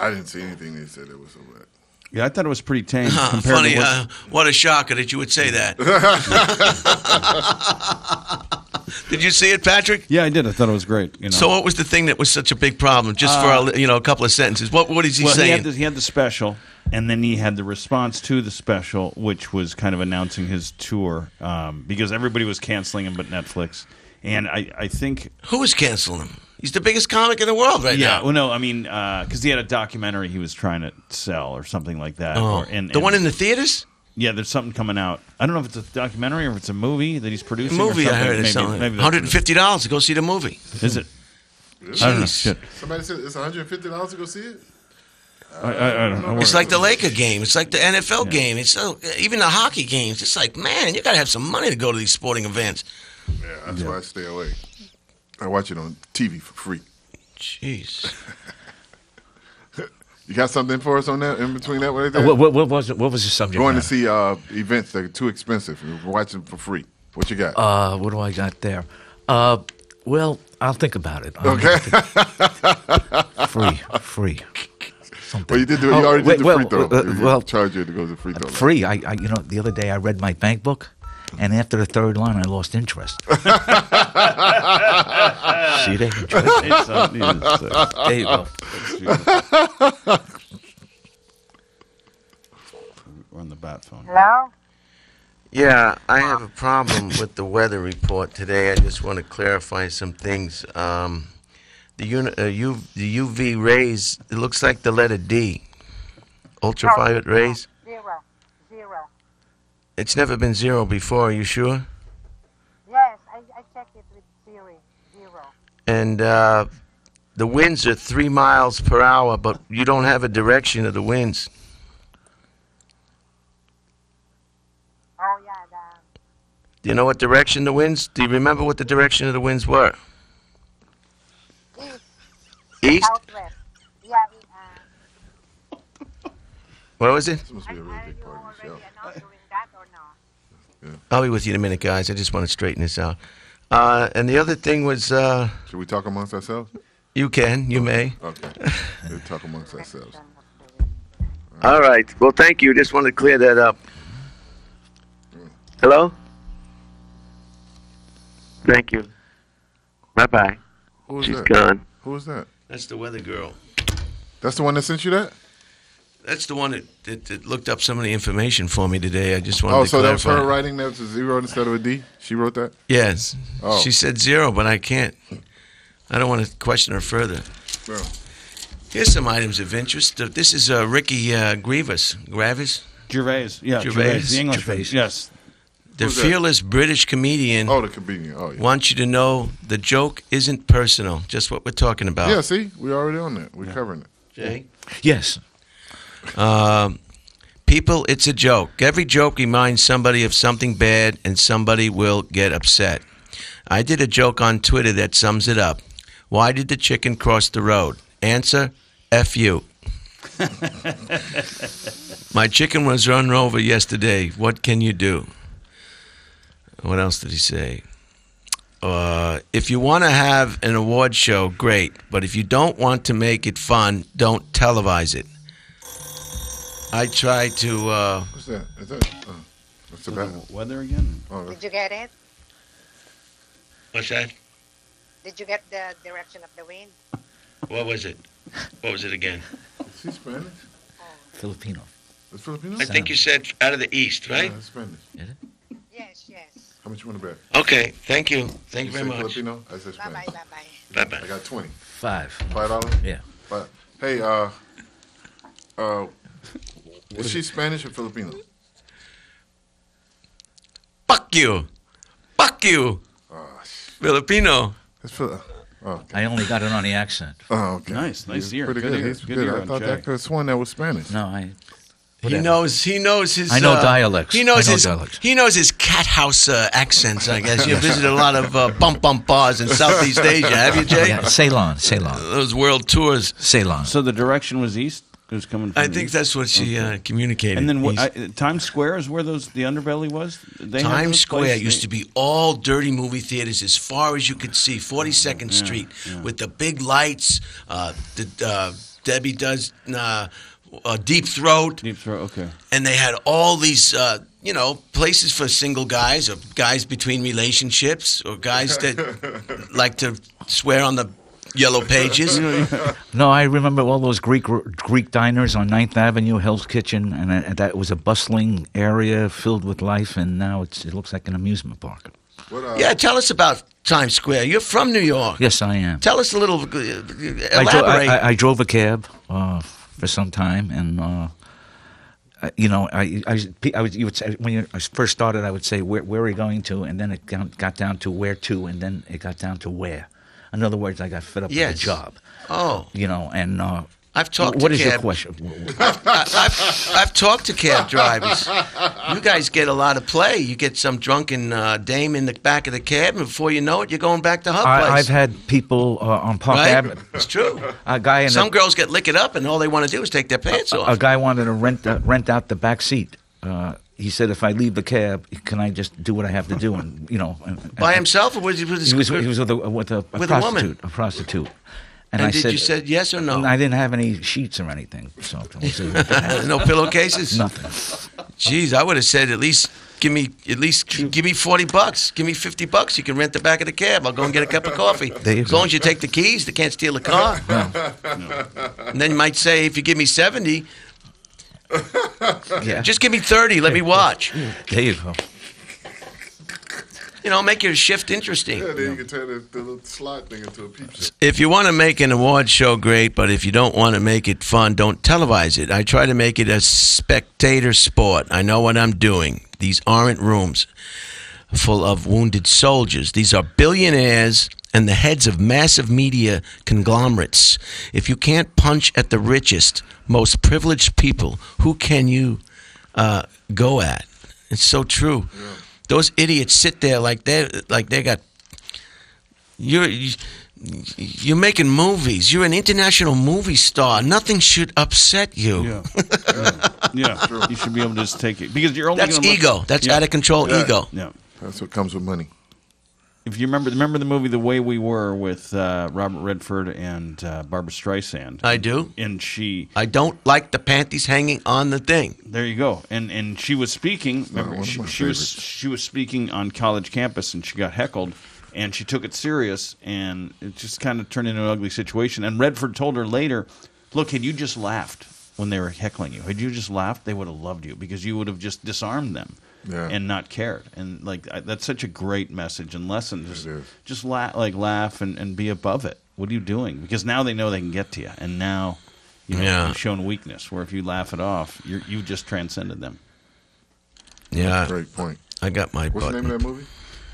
I didn't see anything they said that was so bad. Yeah, I thought it was pretty tame Huh, compared funny, to what, uh, what a shocker that you would say that. Did you see it, Patrick? Yeah, I did. I thought it was great. You know. So, what was the thing that was such a big problem? Just for a, you know a couple of sentences. What what is he Uh, well, he had, the, he had the special, and then he had the response to the special, which was kind of announcing his tour um, because everybody was canceling him but Netflix. And I, I think, who was canceling him? He's the biggest comic in the world right now. yeah, now. well, no, I mean, uh, because he had a documentary he was trying to sell or something like that. Oh, or, and, the and- one in the theaters? yeah, there's something coming out. I don't know if it's a documentary or if it's a movie that he's producing. or movie I heard is maybe, something. maybe One that's hundred what and it fifty dollars to go see the movie. is. Is it? I don't know. Jeez. Shit. Somebody said it's 150 dollars to go see it. I, I, I don't know. It's like the Laker game. It's like the NFL game. It's so, even the hockey games. It's like, man, you got to have some money to go to these sporting events. Yeah, that's why I stay away. I watch it on TV for free. Jeez. You got something for us on that? In between that, what, What, what, what was it? What was the subject? Going to see uh, events that are too expensive. We're watching for free. What you got? Uh, what do I got there? Uh, well, I'll think about it. I'll okay. free, free. Something. well, you did do. it. You Oh, already wait, did the well, free throw. uh, You well, charge you to go to the free throw. free. I, I, you know, the other day I read my bank book, and after the third line, I lost interest. See there? Interest. It's, it's, There you go. we're on the bat phone. Hello? Yeah, I have a problem with the weather report today. I just want to clarify some things. Um, the, uni- uh, U- the UV rays, it looks like the letter D. Ultraviolet rays. Zero. Zero. It's never been zero before, are you sure? Yes, I, I checked it with Siri. Zero. And uh, the winds are three miles per hour, but you don't have a direction of the winds. Oh, yeah, Do you know what direction the winds? Do you remember what the direction of the winds were? East, East. southwest. Yeah, uh, What was it? This must be a really big you part of the show. Announced doing that or no? I'll be with you in a minute, guys. I just want to straighten this out. Uh, and the other thing was, uh, Should we talk amongst ourselves? you can, you may. Okay. we'll talk amongst ourselves. All right. Well, thank you. Just wanted to clear that up. Hello. Thank you. Bye bye. Who was She's that? gone. Who was that? That's the weather girl. That's the one that sent you that? That's the one that, that, that looked up some of the information for me today. I just wanted Oh, to so that was her writing that was a zero instead of a D? She wrote that? Yes. Oh. She said zero, but I can't. I don't want to question her further. No. Here's some items of interest. Uh, This is uh, Ricky uh, Grievous. Gravis, Gervais. Yeah, Gervais. Gervais. The English. Gervais. Yes. the Who's that? fearless British comedian, Oh, the comedian. Oh, yeah. wants you to know the joke isn't personal. Just what we're talking about. Yeah, see? we're already on that. We're covering it. Jay. Yes. Um, people, it's a joke. Every joke reminds somebody of something bad, and somebody will get upset. I did a joke on Twitter that sums it up. Why did the chicken cross the road? Answer: F you. My chicken was run over yesterday. What can you do? What else did he say? Uh, if you want to have an award show, great. But if you don't want to make it fun, don't televise it. I try to. Uh, What's that? Is that? Uh, what's the back? Weather again. Oh, that's- Did you get it? what's that? Did you get the direction of the wind? What was it? What was it again? is she Spanish? Filipino. Is Filipino? I think you said out of the east, right? Yeah, it's Spanish. Yes, yes. How much you want to bet? Okay. Thank you. Thank you say very much. Filipino? I said Bye bye, Spanish. bye bye. Bye I got 20. Five. Five dollars? Yeah. Five. Hey, uh, uh, is she Spanish or Filipino? Fuck you. Fuck you. Oh, sh- Filipino. it's Phil- oh, okay. I only got it on the accent. Oh, okay. Nice, nice He's ear. Pretty Good good. ear. He's Good good. ear I on thought Jay. that could have sworn that was Spanish. No, I. He Whatever. knows. He knows his. I know uh, dialects. He knows I know his. dialects. He knows his cat house uh, accents. I guess you visited a lot of uh, bump bump bars in Southeast Asia, have you, Jay? Yeah, Ceylon, Ceylon, Those world tours. Ceylon. So the direction was east. It was coming. From I think east? that's what she uh, communicated. And then what, I, Times Square is where those the underbelly was. They have Times those Square places? used to be all dirty movie theaters as far as you could see, 42nd Street, with the big lights. Uh, the, uh, Debbie does uh, uh, Deep Throat, Deep throat. Okay. and they had all these, uh, you know, places for single guys or guys between relationships or guys that like to swear on the yellow pages. No, I remember all those Greek Greek diners on 9th Avenue, Hell's Kitchen, and, uh, that was a bustling area filled with life. And now it's, it looks like an amusement park. What, uh, yeah, tell us about Times Square. You're from New York. Yes, I am. Tell us a little. Uh, I, dro- elaborate. I, I, I drove a cab uh, for some time, and uh, I, you know, I, I, I would, you would say when you I first started, I would say where, where are you going to, and then it got, got down to where to, and then it got down to where. In other words, I got fed up Yes. with the job, oh, you know, and. Uh, I've talked What to is your cab- question? I, I've, I've talked to cab drivers. You guys get a lot of play. You get some drunken uh, dame in the back of the cab, and before you know it, you're going back to her I, place. I've had people uh, on Park right? Avenue. It's true. A guy Some the, girls get licked up, and all they want to do is take their pants a off. A guy wanted to rent uh, rent out the back seat. He said, "If I leave the cab, can I just do what I have to do?" And you know, and, By himself, or was he with his? He was he was with a, with a, a With a woman. prostitute, a, prostitute. And, and I did said, you said yes or no? I didn't have any sheets or anything, so no pillowcases. nothing. Jeez, I would have said at least give me at least give me forty bucks. Give me fifty bucks. You can rent the back of the cab. I'll go and get a cup of coffee. As long as you take the keys, they can't steal the car. And then you might say, if you give me seventy, Yeah, just give me thirty. Let me watch. there you go. You know, make your shift interesting. Yeah, then you can turn the, the little slot thing into a peep show. If you want to make an award show, great. But if you don't want to make it fun, don't televise it. I try to make it a spectator sport. I know what I'm doing. These aren't rooms full of wounded soldiers. These are billionaires and the heads of massive media conglomerates. If you can't punch at the richest, most privileged people, who can you uh, go at? It's so true. Those idiots sit there like they like they got. You're you- you're making movies. You're an international movie star. Nothing should upset you. Yeah. yeah. yeah. You should be able to just take it because you're only That's gonna look- ego. That's Yeah. out of control Yeah. ego. Yeah. That's what comes with money. If you remember, remember the movie The Way We Were with uh, Robert Redford and uh, Barbra Streisand. I do. and she, I don't like the panties hanging on the thing. there you go. And and she was speaking. Remember, one of she, my she was favorites. she was speaking on college campus, and she got heckled, and she took it serious, and it just kind of turned into an ugly situation. And Redford told her later, "Look, had you just laughed when they were heckling you, had you just laughed, they would have loved you because you would have just disarmed them." Yeah. And not cared, and like I, that's such a great message and lesson. Just, just laugh, like laugh, and, and be above it. What are you doing? Because now they know they can get to you, and now you know Yeah. you've shown weakness. Where if you laugh it off, you you just transcended them. Yeah, Great point. I got my What's the name of that movie?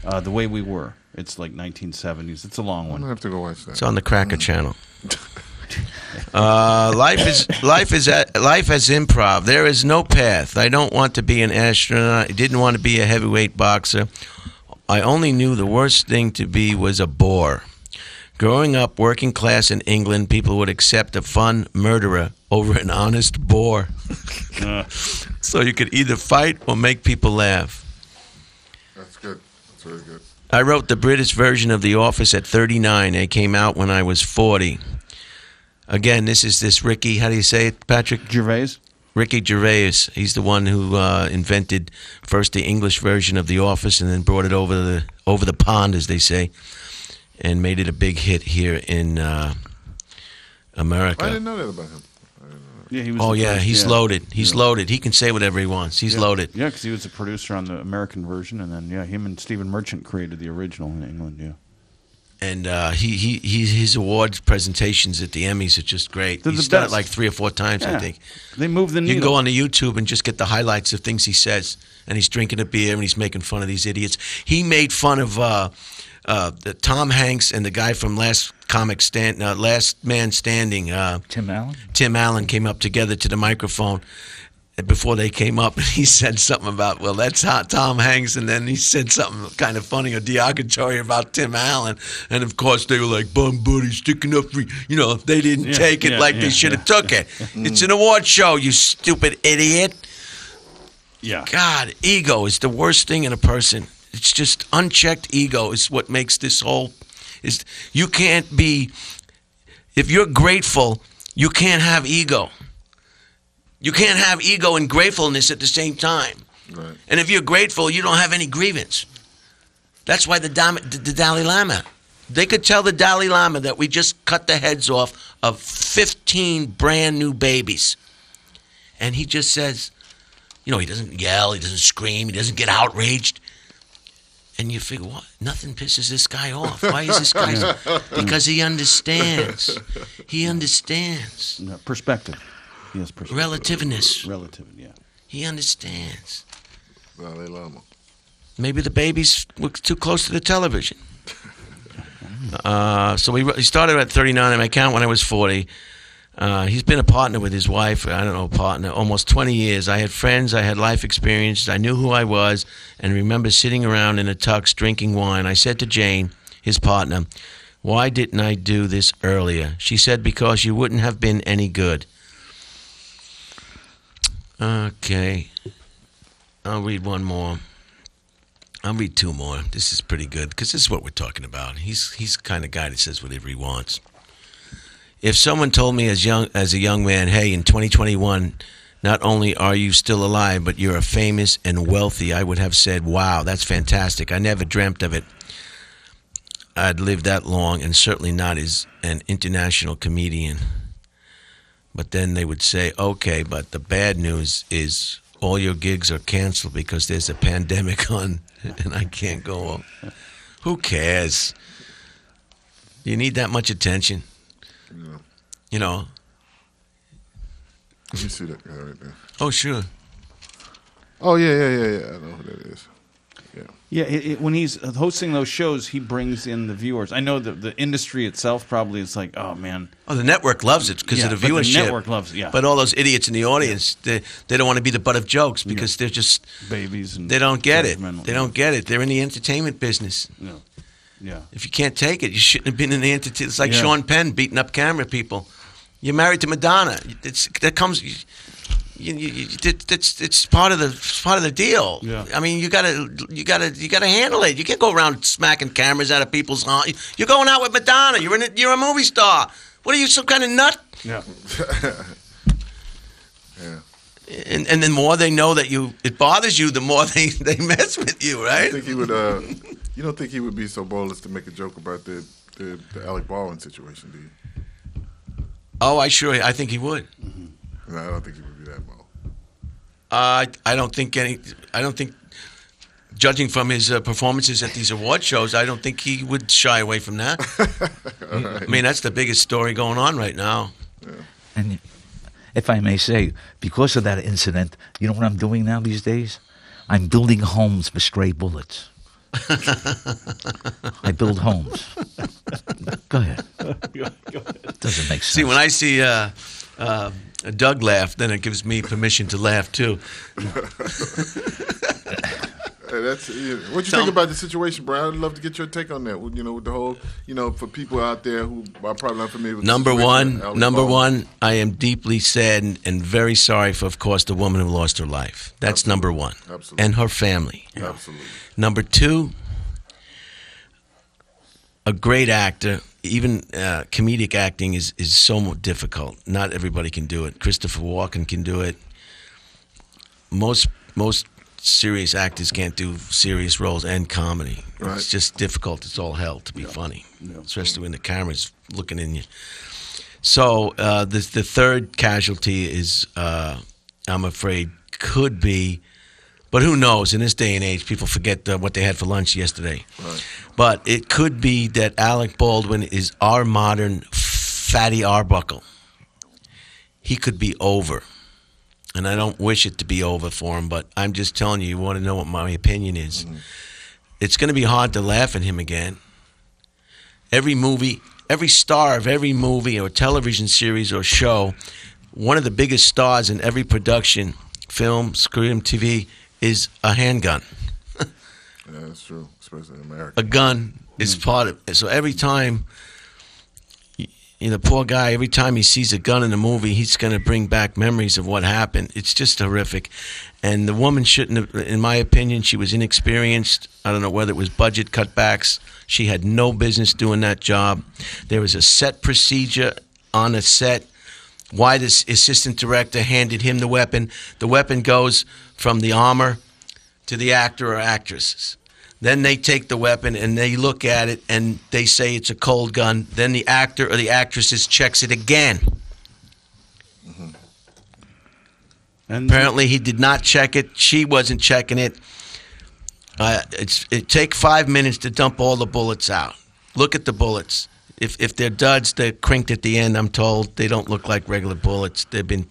Uh, the way we were. It's like 1970s. It's a long I'm one. gonna have to go watch that. It's on the Cracker Channel. Uh, life is life is at, life as improv. There is no path. I don't want to be an astronaut. I didn't want to be a heavyweight boxer. I only knew the worst thing to be was a bore. Growing up working class in England, people would accept a fun murderer over an honest bore. Uh, So you could either fight or make people laugh. That's good. That's very good. I wrote the British version of The Office at 39. It came out when I was 40. Again, this is this Ricky, how do you say it, Patrick? Gervais. Ricky Gervais. He's the one who uh, invented first the English version of The Office and then brought it over the over the pond, as they say, and made it a big hit here in uh, America. I didn't know that about him. Yeah, he was. Oh yeah, first- he's yeah. loaded. He's Yeah. loaded. He can say whatever he wants. He's Yeah. loaded. Yeah, because he was a producer on the American version, and then yeah, him and Stephen Merchant created the original in England. Yeah, And uh, he, he he his awards presentations at the Emmys are just great. They're He's the done it like three or four times, I think. they moved the You can go on the YouTube and just get the highlights of things he says. And he's drinking a beer and he's making fun of these idiots. He made fun of uh, uh, the Tom Hanks and the guy from Last Comic Stand, uh, Last Man Standing. Uh, Tim Allen. Tim Allen came up together to the microphone before they came up, and he said something about, well, that's hot Tom Hanks, and then he said something kind of funny or derogatory about Tim Allen, and of course they were like, "Bum buddy, sticking up for," you you know, if they didn't Yeah, take it yeah, like yeah, they should have took it. it's an award show, you stupid idiot. yeah, God, ego is the worst thing in a person. It's just unchecked ego is what makes this whole is you can't be if you're grateful, you can't have ego. You can't have ego and gratefulness at the same time. Right. And if you're grateful, you don't have any grievance. That's why the, Dam- the, the Dalai Lama, they could tell the Dalai Lama that we just cut the heads off of 15 brand new babies. And he just says, you know, he doesn't yell, he doesn't scream, he doesn't get outraged. And you figure, what? Nothing pisses this guy off. Why is this guy? so-" Because he understands. He understands. Perspective. Yes, perspective. Relativeness. Relative. Yeah. He understands. Dalai Lama. Maybe the babies were too close to the television. Uh, so we, he started at 39 in my account when I was 40. Uh, he's been a partner with his wife, I don't know, partner, almost 20 years. I had friends, I had life experiences, I knew who I was, and remember sitting around in a tux drinking wine. I said to Jane, his partner, Why didn't I do this earlier? She said, Because you wouldn't have been any good. Okay. I'll read one more. I'll read two more. This is pretty good because this is what we're talking about. He's he's kind of guy that says whatever he wants. If someone told me as young as a young man, hey, in 2021, not only are you still alive, but you're a famous and wealthy, I would have said, wow, that's fantastic. I never dreamt of it. I'd live that long, and certainly not as an international comedian. But then they would say, okay, but the bad news is all your gigs are canceled because there's a pandemic on and I can't go. Who cares? Do you need that much attention? Yeah. You know? Let me see that guy right there. Oh, sure. Oh yeah, yeah, yeah, yeah. I know who that is. Yeah. Yeah, it, it, when he's hosting those shows, he brings in the viewers. I know that the industry itself probably is like, oh man, Oh, the network loves it because Yeah, of the but the network loves it, yeah. But all those idiots in the audience, they, they don't want to be the butt of jokes because they're just babies and they don't get it. They don't get it. They're in the entertainment business. Yeah, yeah. If you can't take it, you shouldn't have been in the entertainment. It's like Yeah. Sean Penn beating up camera people. You're married to Madonna. It's, that comes. You, you, you, it's it's part of the it's part of the deal. Yeah. I mean, you gotta you gotta you gotta handle it. You can't go around smacking cameras out of people's. You're going out with Madonna. You're in a, you're a movie star. What are you, some kind of nut? Yeah. Yeah. And and the more they know that you it bothers you, the more they, they mess with you, I right? think he would. Uh, you don't think he would be so bold as to make a joke about the the, the Alec Baldwin situation, do you? Oh, I sure I think he would. No, I don't think he would be that bold. Uh, I I don't think any. I don't think. Judging from his uh, performances at these award shows, I don't think he would shy away from that. I mean, that's the biggest story going on right now. And if I may say, because of that incident, you know what I'm doing now these days? I'm building homes for stray bullets. I build homes. Go ahead. Doesn't make sense. See, when I see uh, uh, Doug laugh, then it gives me permission to laugh too. Hey, that's yeah. what you Tell think about the situation, Brian. I'd love to get your take on that. You know, with the whole, you know, for people out there who are probably not familiar with Number one, number one, I am deeply saddened and very sorry for, of course, the woman who lost her life. That's number one. Absolutely. And her family. Absolutely. Number two, a great actor. Even uh, comedic acting is, is so difficult. Not everybody can do it. Christopher Walken can do it. Most most serious actors can't do serious roles and comedy. Right. It's just difficult. It's all hell to be funny, especially when the camera's looking in you. So uh, the the third casualty is, uh, I'm afraid, could be, but who knows? In this day and age, people forget uh, what they had for lunch yesterday. But it could be that Alec Baldwin is our modern Fatty Arbuckle. He could be over. And I don't wish it to be over for him, but I'm just telling you, you want to know what my opinion is. It's going to be hard to laugh at him again. Every movie, every star of every movie or television series or show, one of the biggest stars in every production, film, screen, TV, is a handgun. Yeah, that's true, especially in America. a gun is mm. part of it. So every time, you know, poor guy, every time he sees a gun in a movie, he's going to bring back memories of what happened. It's just horrific. And the woman shouldn't have, in my opinion, she was inexperienced. I don't know whether it was budget cutbacks. She had no business doing that job. There was a set procedure on a set why this assistant director handed him the weapon. The weapon goes from the armor to the actor or actresses. Then they take the weapon and they look at it and they say it's a cold gun. Then the actor or the actresses checks it again. And Apparently, he did not check it. She wasn't checking it. Uh, it's it take five minutes to dump all the bullets out. Look at the bullets. If if they're duds, they're crinked at the end. I'm told they don't look like regular bullets. They've been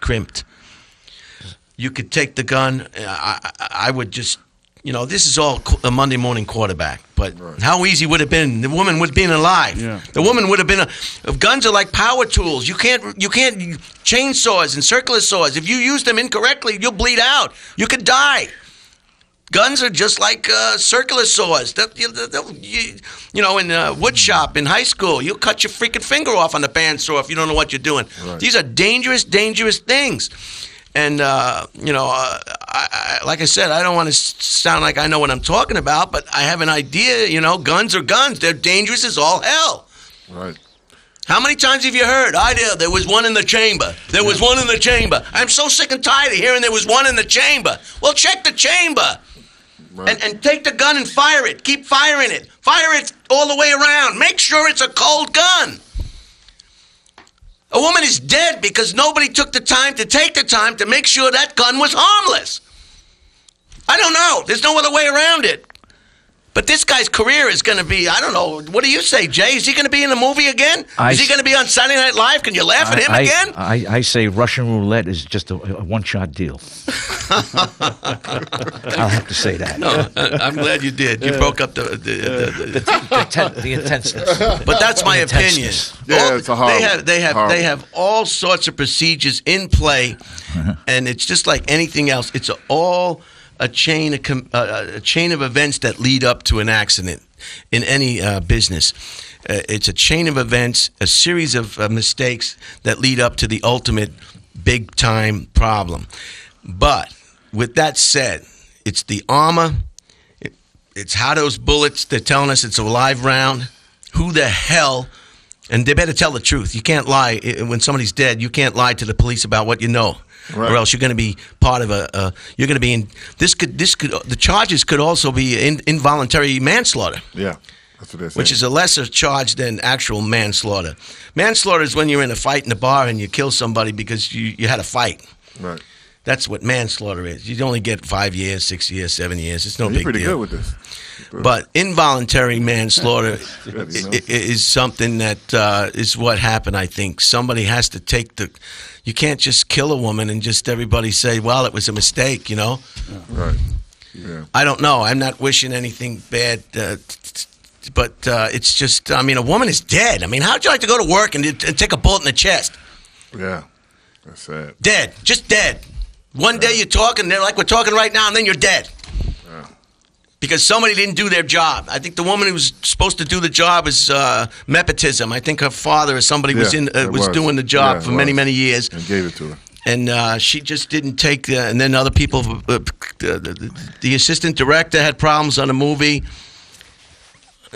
crimped. You could take the gun. I, I, I would just, you know, this is all a Monday morning quarterback. But how easy would it have been? The woman would have been alive. Yeah. The woman would have been. A, guns are like power tools. You can't. You can't. Chainsaws and circular saws. If you use them incorrectly, you'll bleed out. You could die. Guns are just like uh, circular saws. They'll- you, they'll- you, you know, in a wood shop in high school, you'll cut your freaking finger off on the bandsaw if you don't know what you're doing. These are dangerous, dangerous things. And uh, you know, uh, I, I, like I said, I don't want to sound like I know what I'm talking about, but I have an idea. You know, guns are guns. They're dangerous as all hell. Right. How many times have you heard? I did. There was one in the chamber. There was one in the chamber. I'm so sick and tired of hearing there was one in the chamber. Well, check the chamber. Right. And, and take the gun and fire it. Keep firing it. Fire it all the way around. Make sure it's a cold gun. A woman is dead because nobody took the time to take the time to make sure that gun was harmless. I don't know. There's no other way around it. But this guy's career is going to be, I don't know, what do you say, Jay? Is he going to be in the movie again? I is he going to be on Saturday Night Live? Can you laugh at him I, again? I, I say Russian roulette is just a, a one-shot deal. I'll have to say that. no, I- I'm glad you did. You broke up the. the, the, the The, the, ten, the intenseness. but that's my opinion. Yeah, All- it's a horrible- They have they have horrible. they have all sorts of procedures in play, uh-huh. and it's just like anything else. It's all a chain uh, a chain of events that lead up to an accident in any uh, business. Uh, it's a chain of events, a series of uh, mistakes that lead up to the ultimate big time problem. But with that said, it's the armor. It, it's how those bullets. They're telling us it's a live round. Who the hell? And they better tell the truth. You can't lie when somebody's dead. You can't lie to the police about what you know, Right. or else you're going to be part of a. Uh, you're going to be in. This could. This could. The charges could also be in, involuntary manslaughter, Yeah, that's what they're which is a lesser charge than actual manslaughter. Manslaughter is when you're in a fight in a bar and you kill somebody because you, you had a fight. right. That's what manslaughter is. You only get five years, six years, seven years. It's no You're big pretty deal. good with this. But involuntary manslaughter Good, you know? i- i- is something that uh, is what happened. I think somebody has to take the. You can't just kill a woman and just everybody say, "Well, it was a mistake." You know. Right. Yeah. I don't know. I'm not wishing anything bad. Uh, t- t- but uh, it's just, I mean, a woman is dead. I mean, how'd you like to go to work and, and take a bullet in the chest? Yeah. That's sad. Dead. Just dead. One day you're talking, they're like we're talking right now, and then you're dead. Because somebody didn't do their job. I think the woman who was supposed to do the job is uh, nepotism. I think her father or somebody was in uh, was, was. doing the job Yeah, for many was. many years, And gave it to her. and uh, she just didn't take. The, and then other people, uh, the, the, the assistant director had problems on the movie.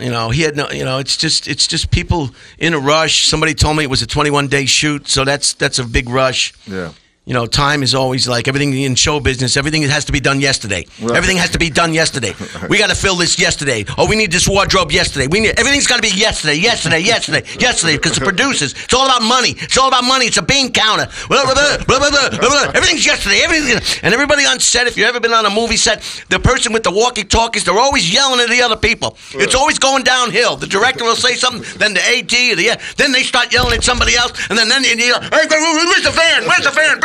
You know, he had no. You know, it's just it's just people in a rush. Somebody told me it was a 21 day shoot, so that's that's a big rush. Yeah. You know, time is always like everything in show business. Everything has to be done yesterday. Right. Everything has to be done yesterday. We got to fill this yesterday. Oh, we need this wardrobe yesterday. We need everything's got to be yesterday, yesterday, yesterday, yesterday. Because the producers, it's all about money. It's all about money. It's a bean counter. Blah, blah, blah. Everything's yesterday. Everything's and everybody on set. If you've ever been on a movie set, the person with the walkie-talkies, they're always yelling at the other people. It's always going downhill. The director will say something, then the AD, or the then they start yelling at somebody else, and then then you yell, hey, where's the fan? Where's the fan?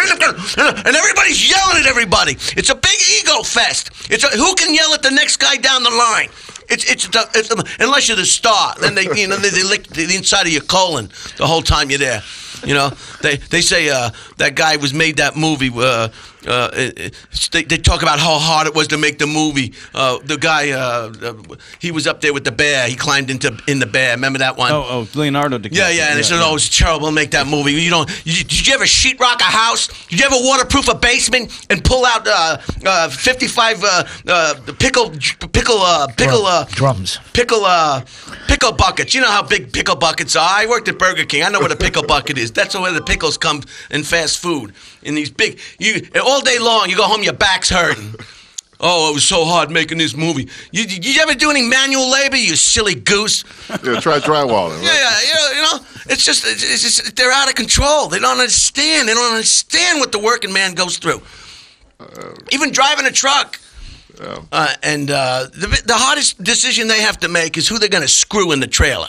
And everybody's yelling at everybody. It's a big ego fest. It's a, who can yell at the next guy down the line. It's it's, it's unless you're the star, then they you know they, they lick the inside of your colon the whole time you're there. You know they they say uh, that guy was made that movie. Uh, uh, it- it- they, they talk about how hard it was to make the movie. Uh, the guy uh, uh, he was up there with the bear. He climbed into in the bear. Remember that one? Oh, oh, Leonardo DiCaprio. Yeah, yeah, and they said, "Oh, it's terrible to make that movie." You don't. You, did you ever sheetrock a house? Did you ever waterproof a basement and pull out uh, uh, fifty-five uh, uh, pickle pickle uh, pickle uh, Drums. pickle uh, pickle buckets? You know how big pickle buckets are. I worked at Burger King. I know what a pickle bucket is. That's where the pickles come in fast food. In these big, you all day long, you go home, your back's hurting. Oh, it was so hard making this movie. You, did you ever do any manual labor, you silly goose? Yeah, try drywalling. Yeah, Right? yeah, yeah, you know, it's just, it's just they're out of control. They don't understand. They don't understand what the working man goes through. Even driving a truck. Uh, and uh, the, the hardest decision they have to make is who they're going to screw in the trailer.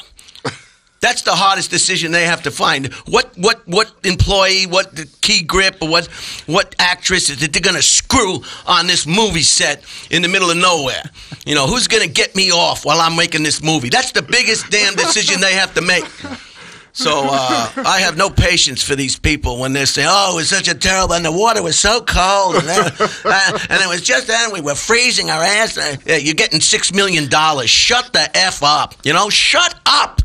That's the hardest decision they have to find. What what what employee, what the key grip, or what what actress is that they're gonna screw on this movie set in the middle of nowhere? You know, who's gonna get me off while I'm making this movie? That's the biggest damn decision they have to make. So uh, I have no patience for these people when they say, "Oh, it was such a terrible," and the water was so cold, and, then, uh, and it was just then we were freezing our ass. Uh, you're getting six million dollars. Shut the f up. You know, shut up.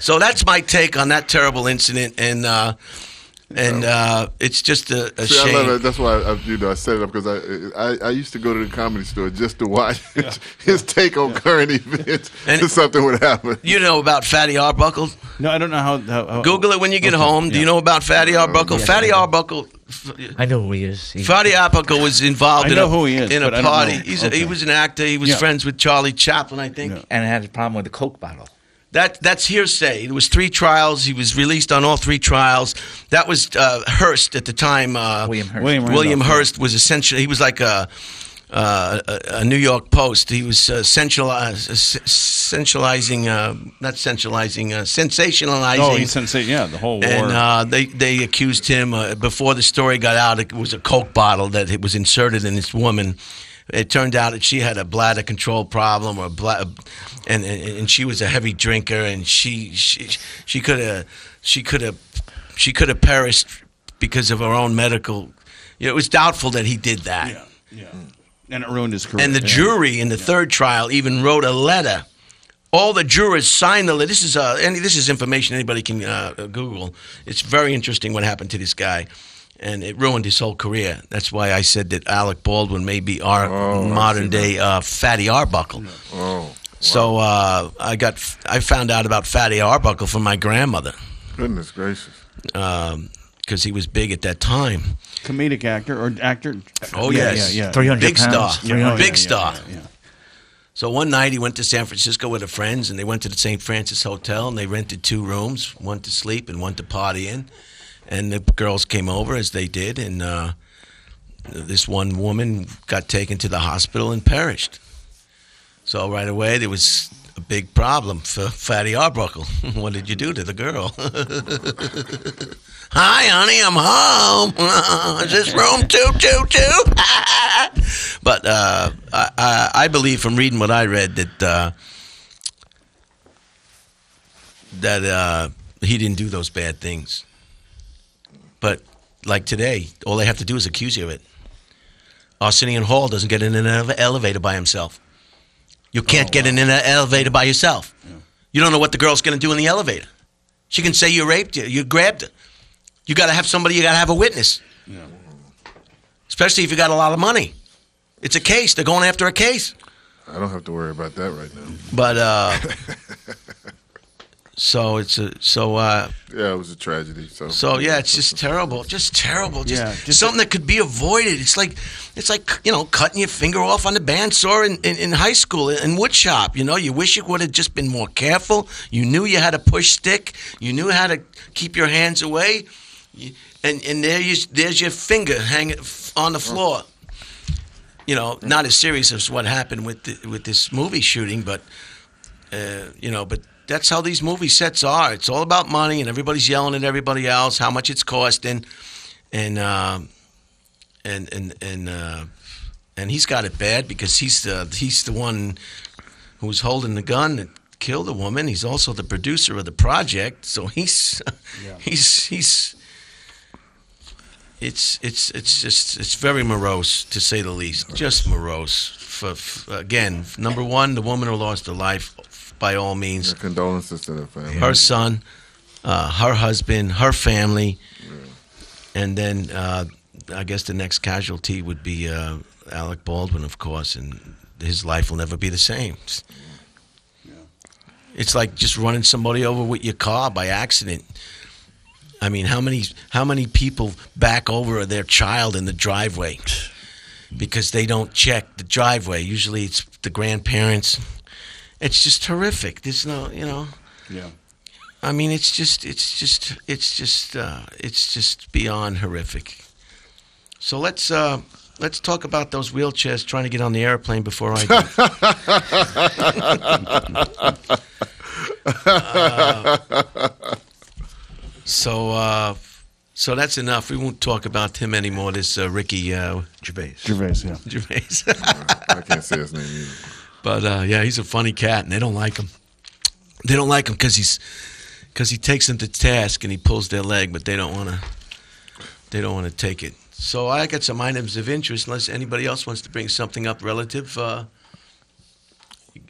So that's my take on that terrible incident, and uh, and uh, it's just a, a See, I love shame. it. That's why I, you know I set it up because I, I I used to go to the comedy store just to watch his take on current events. And- And something would happen. You know about Fatty Arbuckle? No, I don't know how. how, how Google it when you get Okay, home. Do you know about Fatty Arbuckle? yes, Fatty Arbuckle. I know who he is. He, Fatty Arbuckle was involved I in know a, who he is, in a but I don't party. know. He's a, he was an actor. He was Yeah. friends with Charlie Chaplin, I think. Yeah. and had a problem with the Coke bottle. That that's hearsay. There was three trials. He was released on all three trials. That was uh, Hearst at the time. Uh, William Hurt. William William Randolph, Hearst was essentially he was like a uh, a, a New York Post. He was uh, centralize, uh, centralizing, uh, not centralizing, uh, sensationalizing. Oh, he's sensation. Yeah, the whole war. And uh, they they accused him uh, before the story got out. It was a coke bottle that it was inserted in this woman. It turned out that she had a bladder control problem, or bla- and, and and she was a heavy drinker, and she she she could have she could have she could have perished because of her own medical. You know, it was doubtful that he did that. yeah, yeah. And it ruined his career. And the jury in the third trial even wrote a letter. All the jurors signed the letter. This is uh, any this is information anybody can uh, Google. It's very interesting what happened to this guy, and it ruined his whole career. That's why I said that Alec Baldwin may be our Oh, modern day uh, Fatty Arbuckle. Oh, wow. So uh, I got I found out about Fatty Arbuckle from my grandmother goodness gracious. because he was big at that time. comedic actor or actor. Oh yes, yeah, yeah. 300 big pounds. star, Yeah, oh, big yeah, star. yeah, yeah. So one night he went to San Francisco with her friends, and they went to the St. Francis Hotel, and they rented two rooms, one to sleep and one to party in. And the girls came over as they did, and uh, this one woman got taken to the hospital and perished. So right away there was a big problem for Fatty Arbuckle. what did you do to the girl? Hi, honey, I'm home. Is this room two two two? but uh, I, I, believe from reading what I read that uh, that uh, he didn't do those bad things. But like today, all they have to do is accuse you of it. Arsenio Hall doesn't get in an ele- elevator by himself. You can't get in an elevator by yourself. You don't know what the girl's going to do in the elevator. She can say you raped her, you grabbed her. You got to have somebody. You got to have a witness. Yeah. Especially if you got a lot of money. It's a case. They're going after a case. I don't have to worry about that right now. But uh, so it's a so uh, Yeah, it was a tragedy. So, so yeah, it's just terrible, just terrible, just, Yeah, just- something that could be avoided. It's like it's like you know cutting your finger off on the bandsaw in, in, in high school in wood shop. You know, you wish you would have just been more careful. You knew you had to push stick. You knew how to keep your hands away. And and there you there's your finger hanging on the floor. You know, not as serious as what happened with the, with this movie shooting, but uh, you know, but that's how these movie sets are. It's all about money, and everybody's yelling at everybody else how much it's costing, and um, and and and uh, and he's got it bad because he's the he's the one who's holding the gun that killed the woman. He's also the producer of the project, so he's he's he's. It's it's it's just it's very morose to say the least. Just morose. For, for again, number one, the woman who lost her life, by all means, Yeah, condolences to the family. her son, uh, her husband, her family, and then uh, I guess the next casualty would be uh, Alec Baldwin, of course, and his life will never be the same. It's like just running somebody over with your car by accident. I mean, how many how many people back over their child in the driveway because they don't check the driveway? Usually, it's the grandparents. It's just horrific. There's no, you know. Yeah. I mean, it's just, it's just, it's just, uh, it's just beyond horrific. So let's uh, let's talk about those wheelchairs trying to get on the airplane before I. do. Uh, so uh, so that's enough. We won't talk about him anymore. This uh, Ricky uh, Gervais. Gervais, yeah. Gervais. I can't say his name either. But uh, yeah, he's a funny cat, and they don't like him. They don't like him because he's because he takes them to task and he pulls their leg, but they don't want to. They don't want to take it. So I got some items of interest. Unless anybody else wants to bring something up relative. Uh,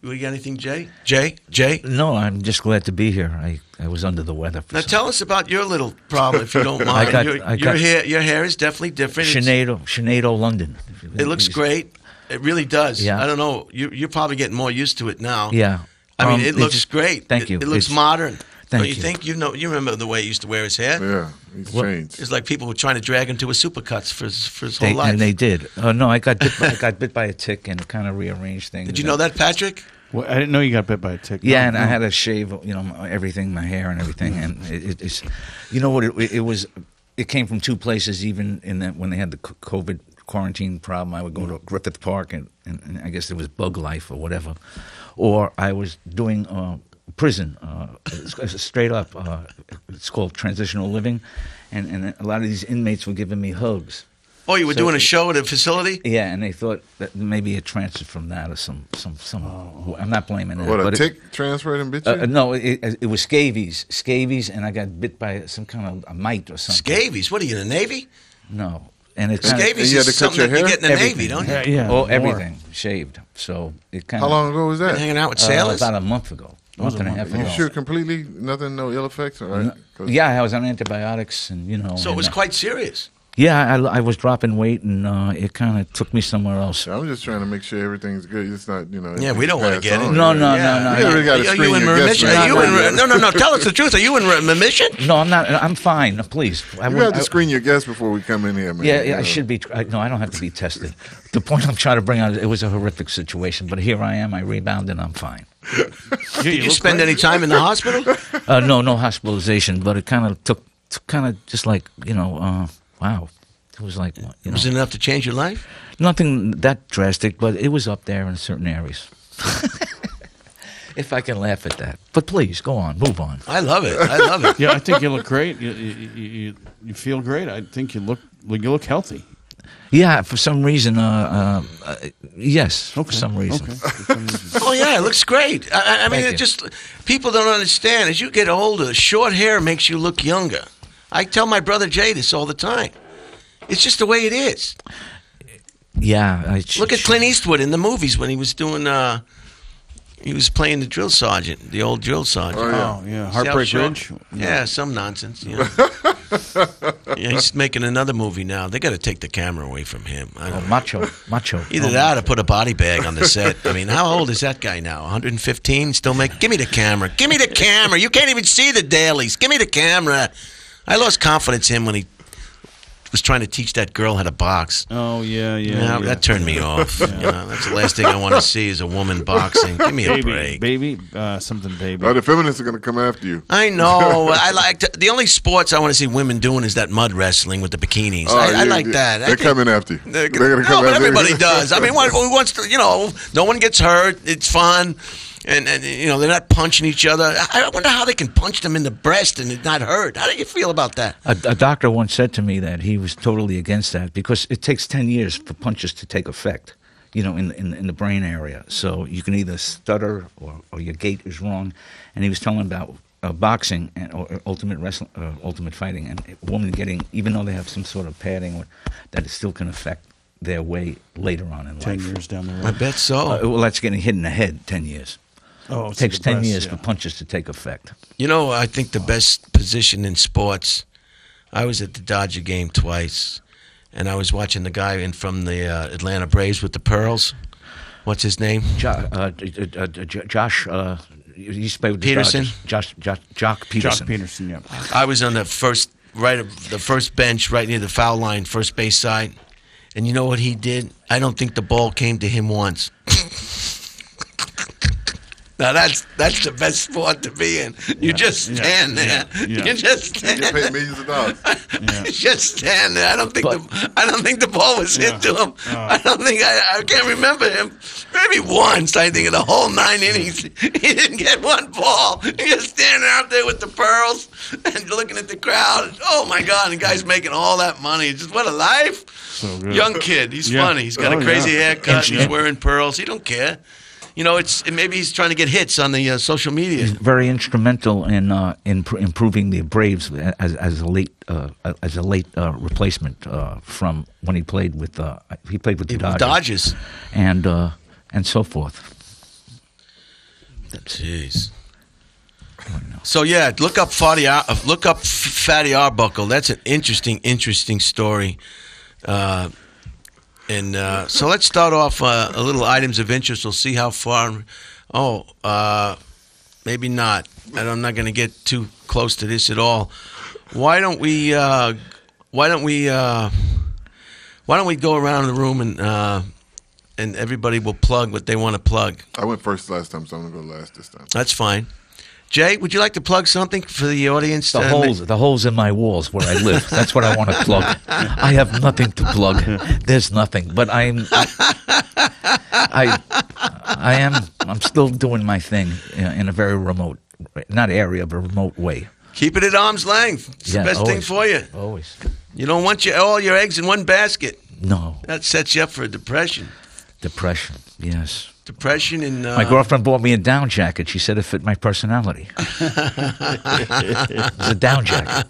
we got anything, Jay? Jay? Jay? No, I'm just glad to be here. I, I was under the weather. For Now some- tell us about your little problem, if you don't mind. got- your, I your hair, your hair is definitely different. Sinead, Sinead London. It looks great. It really does. Yeah. I don't know. You, you're probably getting more used to it now. Yeah. I mean, Um, it looks just- great. Thank you. It, looks It's- modern. Thank don't you, you. think? You know, you remember the way he used to wear his hair. Yeah, he's What- changed. It's like people were trying to drag him to a supercuts for his, for his They, whole life. and they did. Oh no, I got bit. By, I got bit by a tick and it kind of rearranged things. Did you know that, Patrick? Well, I didn't know you got bit by a tick. Yeah, No, and I had to shave, you know, everything, my hair and everything, and it, it, it's, you know what, it, it was, it came from two places. Even in that when they had the COVID quarantine problem, I would go to Griffith Park, and, and, and I guess it was bug life or whatever. Or I was doing uh, prison, uh, it's- it's straight up. Uh, it's called transitional living, and, and a lot of these inmates were giving me hugs. Oh, you were So- doing a show at a facility? Yeah, and they thought that maybe it transferred from that or some some some. I'm not blaming that. What a but it- tick transferred and bit you? uh, uh, no, it, it was scabies, scabies, and I got bit by some kind of a mite or something. Scabies. What are you in the Navy? No, and it Scabies you had is to cut something your that you hair? get in the Everything. Navy, don't you? Yeah, yeah. oh more. everything shaved. So it kind How of long ago was Been that? hanging out with uh, sailors? about a month ago, month and a half ago. you sure completely nothing, no ill effects, all right? 'Cause- Yeah, I was on antibiotics, and you know. so it and, was uh, quite serious. Yeah, I, I was dropping weight, and uh, it kind of took me somewhere else. I'm just trying to make sure everything's good. It's not, you know. Yeah, we don't wanna get it. No, no, Yeah. no, no. You no. really gotta Are you in your remission? man. Are you in re- no, no, no. Tell us the truth. Are you in remission? No, I'm not. I'm fine. Please. I You wouldn't- have to screen your guests before we come in here, man. Yeah, you yeah, I should be. I, no, I don't have to be tested. The point I'm trying to bring out is it was a horrific situation, but here I am. I rebounded. And I'm fine. Did you look spend great. any time in the hospital? Uh, no, no hospitalization, but it kind of took, took kind of just like you know, uh, wow. It was like you know, Was it enough to change your life? nothing that drastic, but it was up there in certain areas. if I can laugh at that, but please go on, move on. I love it. I love it. Yeah, I think you look great. You, you, you, you- you feel great. I think you look you look healthy. Yeah, for some reason, uh, uh, uh, yes, for some reason. Okay. For some reason. Oh yeah, it looks great. I, I- I mean, it just people don't understand. As you get older, short hair makes you look younger. I tell my brother Jay this all the time. It's just the way it is. Yeah, I, Look at Clint Eastwood in the movies when he was doing. Uh, he was playing the drill sergeant, the old drill sergeant. Oh, yeah. Oh yeah, Heartbreak Ridge. Yeah, some nonsense. You know. yeah, he's making another movie now. They got to take the camera away from him. I Oh, don't know. macho, macho. Either Oh, that or put a body bag on the set. I mean, how old is that guy now? 115? Still make? Give me the camera. Give me the camera. You can't even see the dailies. Give me the camera. I lost confidence in him when he was trying to teach that girl how to box. Oh yeah, yeah. Yeah, yeah. that turned me off. You know, that's the last thing I want to see is a woman boxing. Give me a baby, break. baby, uh, something baby. Oh, the feminists are going to come after you. I know. I like to, the only sports I want to see women doing is that mud wrestling with the bikinis. Oh, I, I like you- that. They're think- coming after you. They're, They're going to no, come but after everybody you. does. I mean, one, who wants to? You know, no one gets hurt. It's fun, and, and you know they're not punching each other. I I wonder how they can punch them in the breast and it not hurt. How do you feel about that? A, a doctor once said to me that he was totally against that because it takes 10 years for punches to take effect, you know, in, in, in the brain area. So you can either stutter or, or your gait is wrong. And he was telling about uh, boxing and or, or ultimate wrestling, uh, ultimate fighting, and a woman getting, even though they have some sort of padding, or, that it still can affect their way later on in Ten life. years down the road, I bet so. Uh, well, that's getting hit in the head 10 years. Oh, It takes 10 breast, years yeah. for punches to take effect. You know, I think the best position in sports. I was at the Dodger game twice, and I was watching the guy in from the uh, Atlanta Braves with the pearls. What's his name? Jo- uh, uh, uh, uh, J- Josh, uh, he used to the Pederson? Josh, Josh, Joc Pederson. Joc Pederson. Yeah. I was on the first right of the first bench, right near the foul line, first base side. And you know what he did? I don't think the ball came to him once. now that's that's the best sport to be in. You just yeah, stand there. yeah, yeah. You just stand Get paid there. millions of dollars. You just stand there. I don't think But- the I don't think the ball was hit to him. Uh. I don't think I, I can't remember him. Maybe once. I think in the whole nine innings, he didn't get one ball. He just standing out there with the pearls and looking at the crowd. Oh my God! The guy's making all that money. Just what a life. So good. Young kid. He's Yeah. funny. He's got Oh, a crazy yeah. haircut. He's And- wearing pearls. He don't care. You know, it's maybe he's trying to get hits on the uh, social media. He's very instrumental in uh, in pr- improving the Braves as, as a late uh, as a late uh, replacement uh, from when he played with uh, he played with the Dodgers, Dodgers. and uh, and so forth. Jeez. So yeah, look up Fatty. Look up Fatty Arbuckle. That's an interesting, interesting story. Uh, and uh, so let's start off uh, a little items of interest. We'll see how far. Oh, uh, maybe not. And I'm not going to get too close to this at all. Why don't we? Uh, why don't we? Uh, why don't we go around the room and uh, and everybody will plug what they want to plug. I went first last time, so I'm going to go last this time. That's fine. Jay, would you like to plug something for the audience? The Uh, holes, the holes in my walls where I live. That's what I want to plug. I have nothing to plug. There's nothing, but I'm. I, I am. I'm still doing my thing in a very remote, not area, but remote way. Keep it at arm's length. It's Yeah, the best thing for you. Always. You don't want your, all your eggs in one basket. No That sets you up for depression. depression. Yes. Depression and uh, My girlfriend bought me a down jacket. She said it fit my personality. it's a down jacket.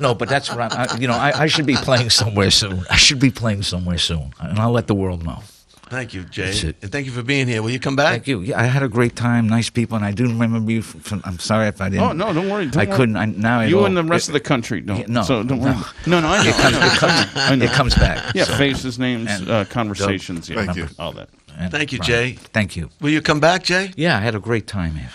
No, but that's I'm. I, you know, I, I should be playing somewhere soon. I should be playing somewhere soon, and I'll let the world know. Thank you, Jay, it. and thank you for being here. Will you come back? Thank you. Yeah, I had a great time. Nice people, and I do remember you. From, I'm sorry if I didn't. Oh no, don't worry. Don't I worry. couldn't. I, now You know. and the rest it, of the country don't. Yeah, no, so don't worry. no. No, no, I know. it comes. It comes. I know. It comes back. Yeah, So, faces, names, And- uh, conversations. Yeah, Thank you. All that. and Thank you, Brian, Jay. Thank you. Will you come back, Jay? Yeah, I had a great time here.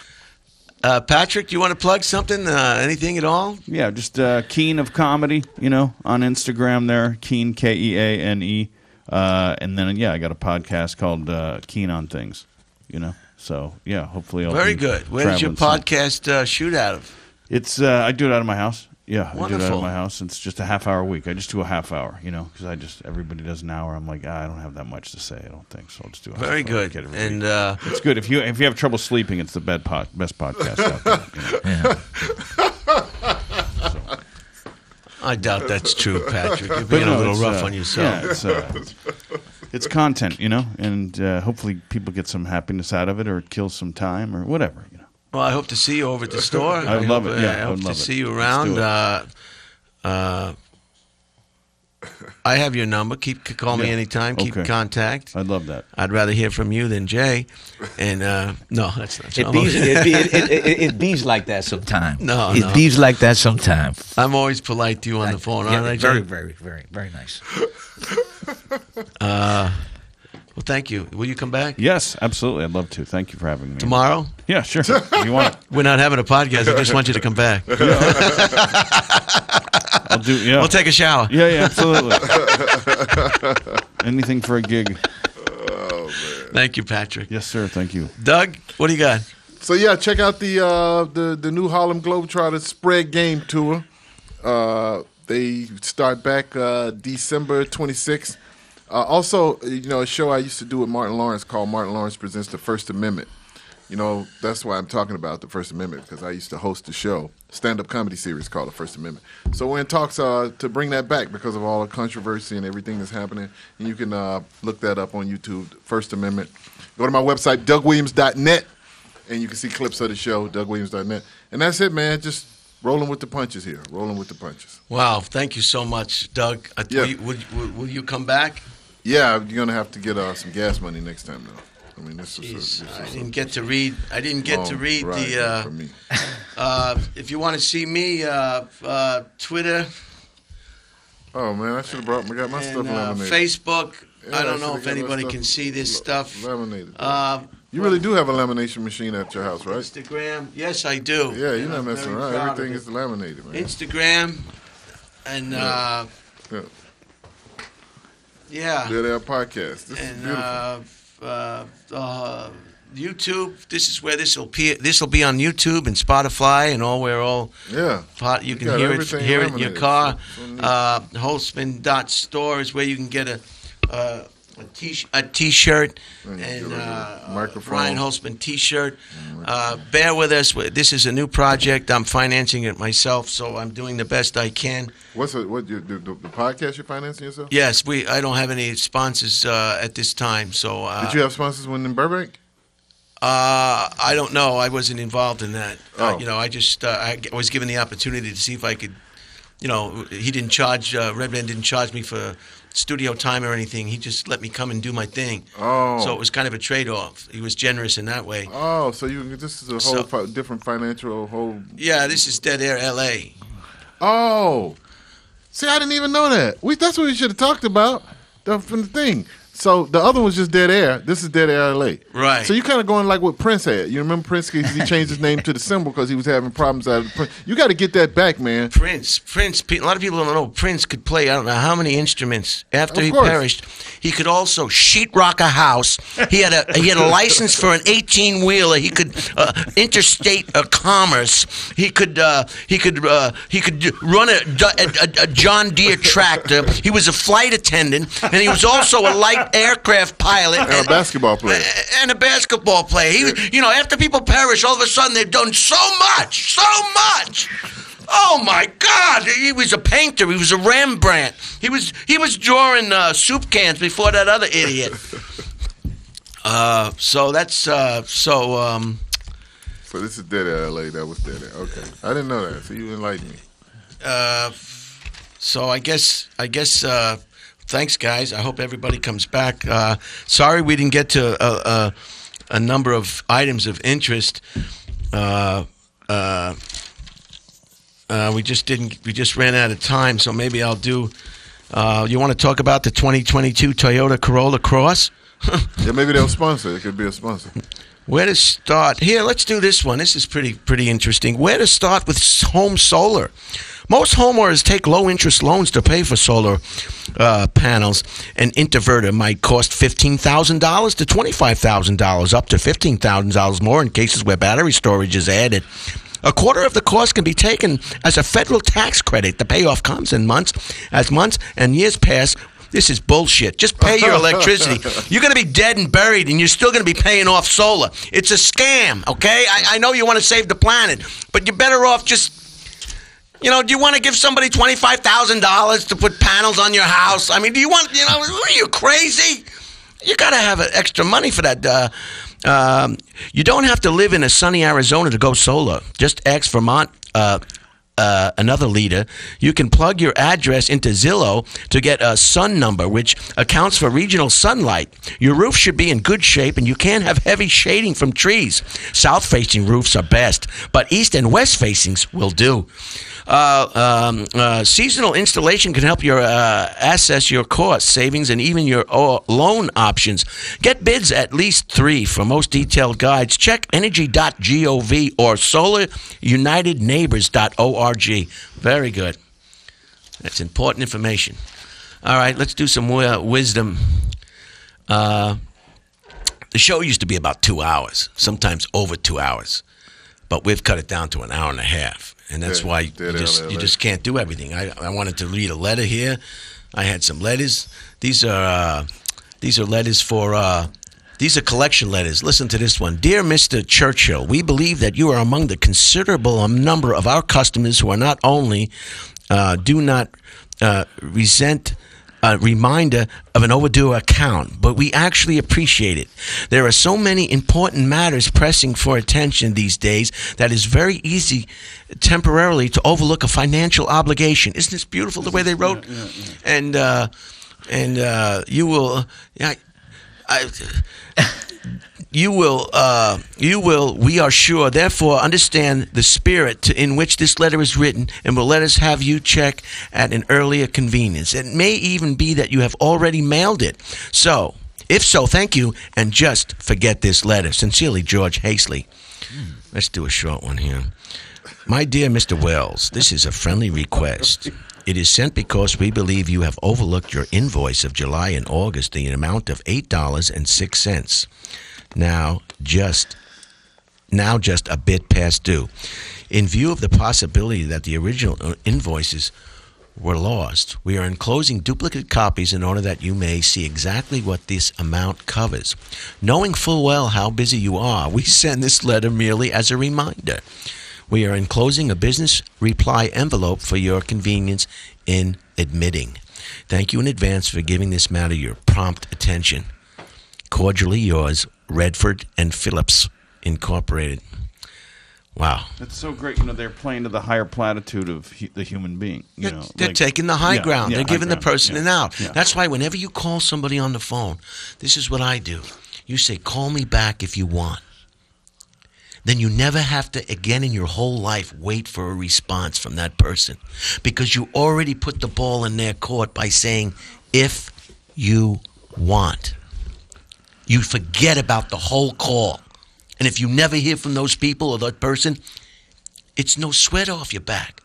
Uh, Patrick, do you want to plug something? Uh, anything at all? Yeah, just uh, Keane of Comedy, you know, on Instagram there, Keane, K E A N E. Uh, and then, yeah, I got a podcast called uh, Keane on Things, you know. So, yeah, hopefully I'll Very be good. Where does your podcast uh, shoot out of? It's, uh, I do it out of my house. Yeah, I do it out of my house. It's just a half hour a week. I just do a half hour, you know, because I just, everybody does an hour. I'm like, ah, I don't have that much to say, I don't think. So I'll just do a half Very hour. good. Get And uh, it's good. If you if you have trouble sleeping, it's the best, pod, best podcast out there. you know. Yeah. I doubt that's true, Patrick. You're But being no, a little rough uh, on yourself. Yeah, it's, uh, it's content, you know, and uh, hopefully people get some happiness out of it, or it kills some time, or whatever, you know. Well, I hope to see you over at the store. I would love hope, it. Yeah, uh, I I hope would to love it. see you Let's around. Do it. Uh, uh, I have your number. Keep call me Yeah. anytime. Keep Okay. contact. I'd love that. I'd rather hear from you than Jay. And uh, no, that's not. It bees, it, be, it, it, it, it bees like that sometimes. No, it no. bees like that sometimes. I'm always polite to you on the phone, Yeah, aren't I, very, Jay? very, very, very nice. Well, thank you. Will you come back Yes, absolutely. I'd love to. Thank you for having me. tomorrow? Yeah, sure. you want it? We're not having a podcast. I just want you to come back. I'll do. Yeah. We'll take a shower. yeah, yeah, absolutely. Anything for a gig. Thank you, Patrick. Yes, sir. Thank you. Doug, what do you got? So yeah, check out the uh, the the new Harlem Globetrotters spread game tour. Uh, they start back uh, December 26th. Uh, also, you know, a show I used to do with Martin Lawrence called Martin Lawrence Presents the First Amendment. You know, that's why I'm talking about the First Amendment because I used to host a show, stand-up comedy series called the First Amendment. So we're in talks uh, to bring that back because of all the controversy and everything that's happening. And you can uh, look that up on YouTube, First Amendment. Go to my website, dougwilliams.net, and you can see clips of the show, dougwilliams.net. And that's it, man. Just rolling with the punches here, rolling with the punches. Wow, thank you so much, Doug. Yeah. you, will you come back? Yeah, you're gonna have to get uh, some gas money next time, though. I mean, this is. A, this I is didn't get to read. I didn't get to read the. Uh, for me. uh, if you want to see me, uh, uh, Twitter Oh man, I should have brought. I got my stuff and uh, laminated. Facebook. Yeah, I don't know if anybody can see this stuff. Laminated. Uh, you really do have a lamination machine at your house, right? Instagram. Yes, I do. Yeah, you're not I'm messing around. Everything is laminated, man. Instagram and uh, Yeah. Yeah, Dead Air Podcast. This is and beautiful. uh, uh, uh, YouTube. This is where this will be. This will be on YouTube and Spotify and all where all yeah. pot. You can hear it hear it in your car. So- so. Uh, Holtzman dot store is where you can get a. Uh, a t a t-shirt And you and a uh, microphone. Ryan Holtzman t-shirt. Uh, bear with us. This is a new project. I'm financing it myself, so I'm doing the best I can. What's it? What you, the, the, the podcast you're financing yourself? Yes, we. I don't have any sponsors uh, at this time, so uh, Did you have sponsors when in Burbank? uh, I don't know. I wasn't involved in that. Uh, Oh. you know, I just uh, I was given the opportunity to see if I could. You know, he didn't charge. Uh, Red didn't charge me for studio time or anything. He just let me come and do my thing. Oh. So it was kind of a trade-off. He was generous in that way. Oh, so you this is a whole So- fi- different financial whole. Yeah, this is Dead Air L.A. Oh, see, I didn't even know that. We that's what we should have talked about the, from the thing. So the other one's just dead air. This is dead air LA. Right. So you kind of going like what Prince had. You remember Prince? He changed his name to the symbol because he was having problems out of the Prince. You got to get that back, man. Prince, Prince. A lot of people don't know Prince could play. I don't know how many instruments. After Of he course. perished, he could also sheetrock a house. He had a he had a license for an eighteen wheeler. He could uh, interstate uh, commerce. He could uh, he could uh, he could run a, a, a John Deere tractor. He was a flight attendant, and he was also a light aircraft pilot And a basketball player. and a basketball player. He, you know, after people perish, all of a sudden they've done so much, so much. Oh my God! He was a painter. He was a Rembrandt. He was he was drawing uh, soup cans before that other idiot. Uh, so that's uh, so. Um, So this is dead LA. That was dead. Okay. I didn't know that. So you enlightened me. uh, so I guess I guess. Uh, thanks, guys. I hope everybody comes back. Uh, sorry we didn't get to a, a, a number of items of interest. Uh, uh, uh, we just didn't. We just ran out of time. So maybe I'll do. Uh, you want to talk about the 2022 Toyota Corolla Cross? Yeah, maybe they'll sponsor. It could be a sponsor. Where to start? Here, let's do this one. This is pretty pretty interesting. Where to start with home solar? Most homeowners take low interest loans to pay for solar uh, panels. An inverter might cost fifteen thousand dollars to twenty five thousand dollars, up to fifteen thousand dollars more in cases where battery storage is added. A quarter of the cost can be taken as a federal tax credit. The payoff comes in months. As months and years pass, this is bullshit. Just pay your electricity. You're going to be dead and buried, and you're still going to be paying off solar. It's a scam, okay? I, I know you want to save the planet, but you're better off just. You know, do you want to give somebody twenty-five thousand dollars to put panels on your house? I mean, do you want? You know, are you crazy? You got to have extra money for that. Uh, um, you don't have to live in a sunny Arizona to go solar. Just ask Vermont. Uh, uh, another leader, you can plug your address into Zillow to get a sun number, which accounts for regional sunlight. Your roof should be in good shape, and you can't have heavy shading from trees. South facing roofs are best, but east and west facings will do. Uh, um, uh, seasonal installation can help you uh, assess your cost, savings, and even your uh, loan options. Get bids at least three. For most detailed guides, check energy.gov or solarunitedneighbors.org. Very good. That's important information. All right, let's do some wi- wisdom. Uh, the show used to be about two hours, sometimes over two hours, but we've cut it down to an hour and a half, and that's Yeah, why you just you just can't do everything. I, I wanted to read a letter here. I had some letters. These are uh, these are letters for. Uh, these are collection letters. Listen to this one. Dear Mr. Churchill, we believe that you are among the considerable number of our customers who are not only uh, do not uh, resent a reminder of an overdue account, but we actually appreciate it. There are so many important matters pressing for attention these days that it's very easy temporarily to overlook a financial obligation. Isn't this beautiful the way they wrote? And uh, and uh, you will. I, I, you will, uh, you will, we are sure, therefore, understand the spirit to, in which this letter is written, and will let us have you check at an earlier convenience. It may even be that you have already mailed it. So, if so, thank you, and just forget this letter. Sincerely, George Hastley. Hmm. Let's do a short one here. My dear Mr. Wells, this is a friendly request. It is sent because we believe you have overlooked your invoice of July and August in an amount of $8.06. Now just now just a bit past due. In view of the possibility that the original invoices were lost, we are enclosing duplicate copies in order that you may see exactly what this amount covers. Knowing full well how busy you are, we send this letter merely as a reminder. We are enclosing a business reply envelope for your convenience in admitting. Thank you in advance for giving this matter your prompt attention. Cordially yours, Redford and Phillips Incorporated. Wow. That's so great. You know, they're playing to the higher platitude of hu- the human being. You They're, know, they're like- taking the high Yeah, ground. yeah, they're high giving the person Yeah, an out. That's why whenever you call somebody on the phone, this is what I do. You say, call me back if you want. Then you never have to, again in your whole life, wait for a response from that person. Because you already put the ball in their court by saying, if you want, you forget about the whole call. And if you never hear from those people or that person, it's no sweat off your back.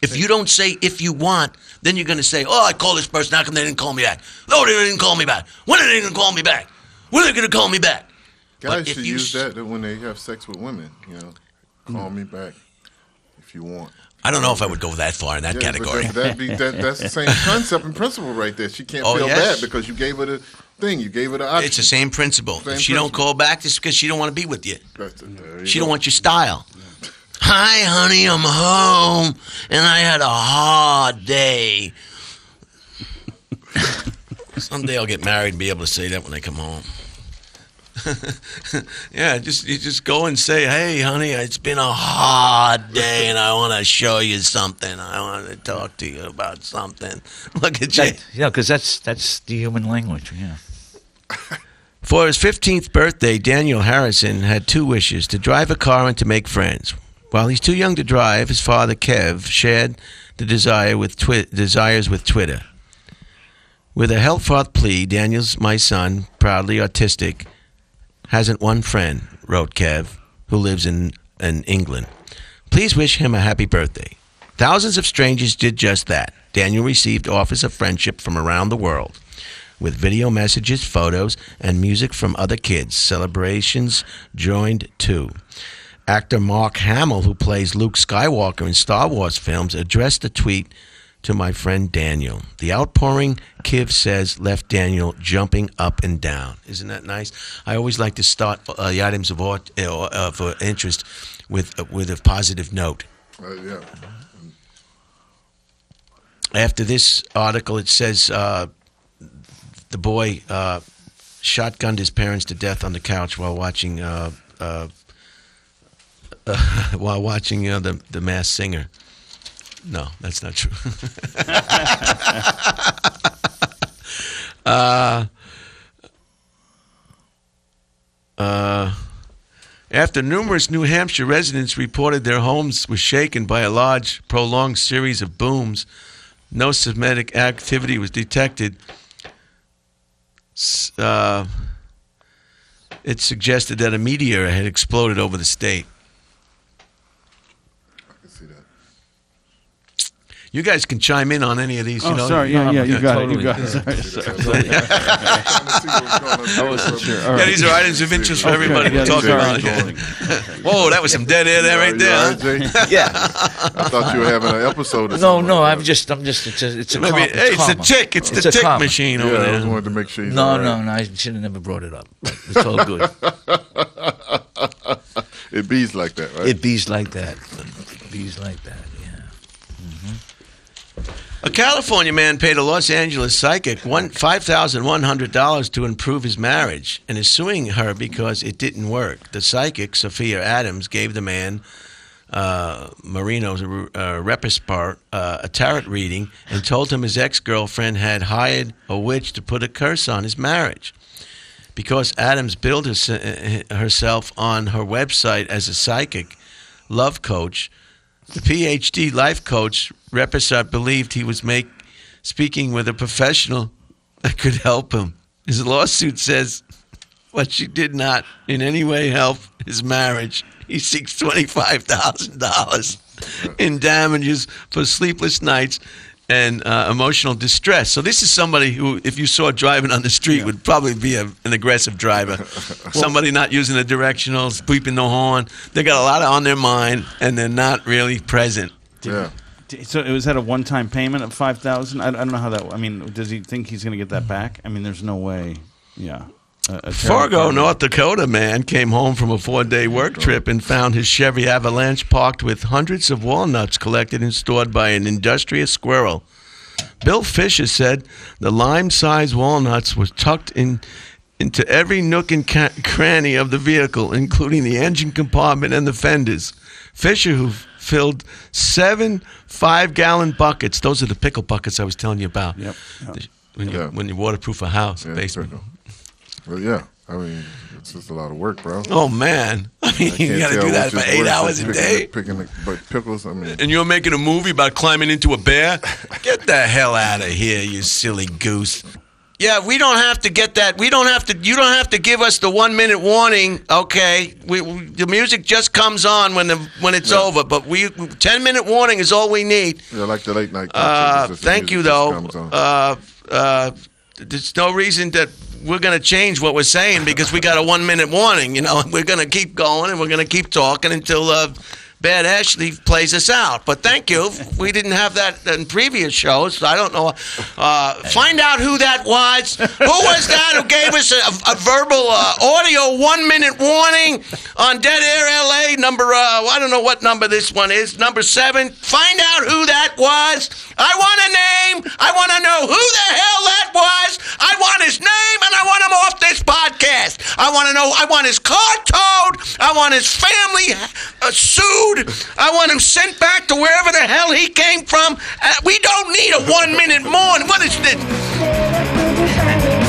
If you don't say if you want, then you're going to say, oh, I called this person. How come they didn't call me back? No, they didn't call me back. When are they going to call me back? When are they going to call me back? Guys But should you use that when they have sex with women. You know, call me back if you want. I don't know if I would go that far in that Yeah, category. That, that'd be, that, that's the same concept and principle right there. She can't Oh, feel yes. bad because you gave her the thing. You gave her the option. It's the same principle. Same if she don't call back, it's because she don't want to be with you. You She go. don't want your style. Hi, honey, I'm home, and I had a hard day. Someday I'll get married and be able to say that when I come home. yeah, just you just go and say, "Hey, honey, it's been a hard day, and I want to show you something. I want to talk to you about something." Look at you. Yeah, because that's that's the human language. Yeah. For his 15th birthday, Daniel Harrison had two wishes to drive a car and to make friends. While he's too young to drive, his father, Kev, shared the desire with twi- desires with Twitter. With a health plea, Daniel's my son, proudly autistic, hasn't one friend, wrote Kev, who lives in, in England. Please wish him a happy birthday. Thousands of strangers did just that. Daniel received offers of friendship from around the world with video messages, photos, and music from other kids. Celebrations joined too. Actor Mark Hamill, who plays Luke Skywalker in Star Wars films, addressed the tweet to my friend Daniel. The outpouring, Kev says, left Daniel jumping up and down. Isn't that nice? I always like to start uh, the items of, art, uh, of uh, interest with, uh, with a positive note. Uh, yeah. after this article, it says uh, the boy uh, shotgunned his parents to death on the couch while watching uh, uh, while watching uh, the the Masked Singer. No, that's not true. uh, uh, after numerous New Hampshire residents reported their homes were shaken by a large, prolonged series of booms, no seismic activity was detected. Uh, it suggested that a meteor had exploded over the state. I can see that. You guys can chime in on any of these. You Oh, know, sorry. Yeah, yeah, you yeah, got it. You got it. Yeah. Sorry, sorry. Trying to see what's going on. I wasn't sure. All Yeah, these are items of interest for Okay, everybody yeah, to talk these about. interesting. Whoa, that was some dead air there, right there. huh? Yeah. I thought you were having an episode. Or No, no. like I'm just, I'm just. It's a, it's a Maybe, comma. hey, it's the comma. tick. It's, It's the a tick comma. machine Yeah, over I there. just wanted to make sure he's No, all no, no. I should have never brought it up. It's all good. It bees like that, right? it bees like that. It bees like that. A California man paid a Los Angeles psychic five thousand one hundred dollars to improve his marriage, and is suing her because it didn't work. The psychic Sophia Adams gave the man uh, Marino's uh, uh, a tarot reading and told him his ex girlfriend had hired a witch to put a curse on his marriage. Because Adams billed hers- uh, herself on her website as a psychic love coach, the PhD life coach Repisart believed he was make, speaking with a professional that could help him. His lawsuit says, but she did not in any way help his marriage. He seeks $25,000 in damages for sleepless nights and uh, emotional distress. So this is somebody who, if you saw driving on the street, would probably be a, an aggressive driver. somebody not using the directionals, beeping the horn. They got a lot on their mind, and they're not really present. yeah. So it was that a one-time payment of five thousand? I, I don't know how that. I mean, does he think he's going to get that back? I mean, there's no way. Yeah. A, Fargo, North Dakota man came home from a four day work trip and found his Chevy Avalanche parked with hundreds of walnuts collected and stored by an industrious squirrel. Bill Fisher said the lime sized walnuts were tucked in into every nook and ca- cranny of the vehicle, including the engine compartment and the fenders. Fisher, who filled seven five gallon buckets, those are the pickle buckets I was telling you about. Yep. Yep. When, you, Yeah. when you waterproof a house, Yeah, basement. pickle. Well, yeah. I mean, it's just a lot of work, bro. Oh man! I mean, you Can't got to do that for eight hours a picking day, The, picking the, but pickles. I mean, and you're making a movie about climbing into a bear. Get the hell out of here, you silly goose! Yeah, we don't have to get that. We don't have to. You don't have to give us the one minute warning. Okay, we, we the music just comes on when the when it's over. But we ten minute warning is all we need. Yeah, like the late night. Uh, talk the thank you, though. Uh, uh, there's no reason that we're going to change what we're saying because we got a one minute warning. You know, we're going to keep going and we're going to keep talking until uh, Bad Ashley plays us out. But thank you. We didn't have that in previous shows. So I don't know. Uh, find out who that was. Who was that who gave us a, a verbal uh, audio one minute warning on Dead Air LA number, uh, I don't know what number this one is, number seven. Find out who that was. I want a name. I want to know who the hell that was. I want his name and I want him off this podcast. I want to know, I want his car towed. I want his family uh, I want him sent back to wherever the hell he came from. Uh, we don't need a one minute mourn. What is this?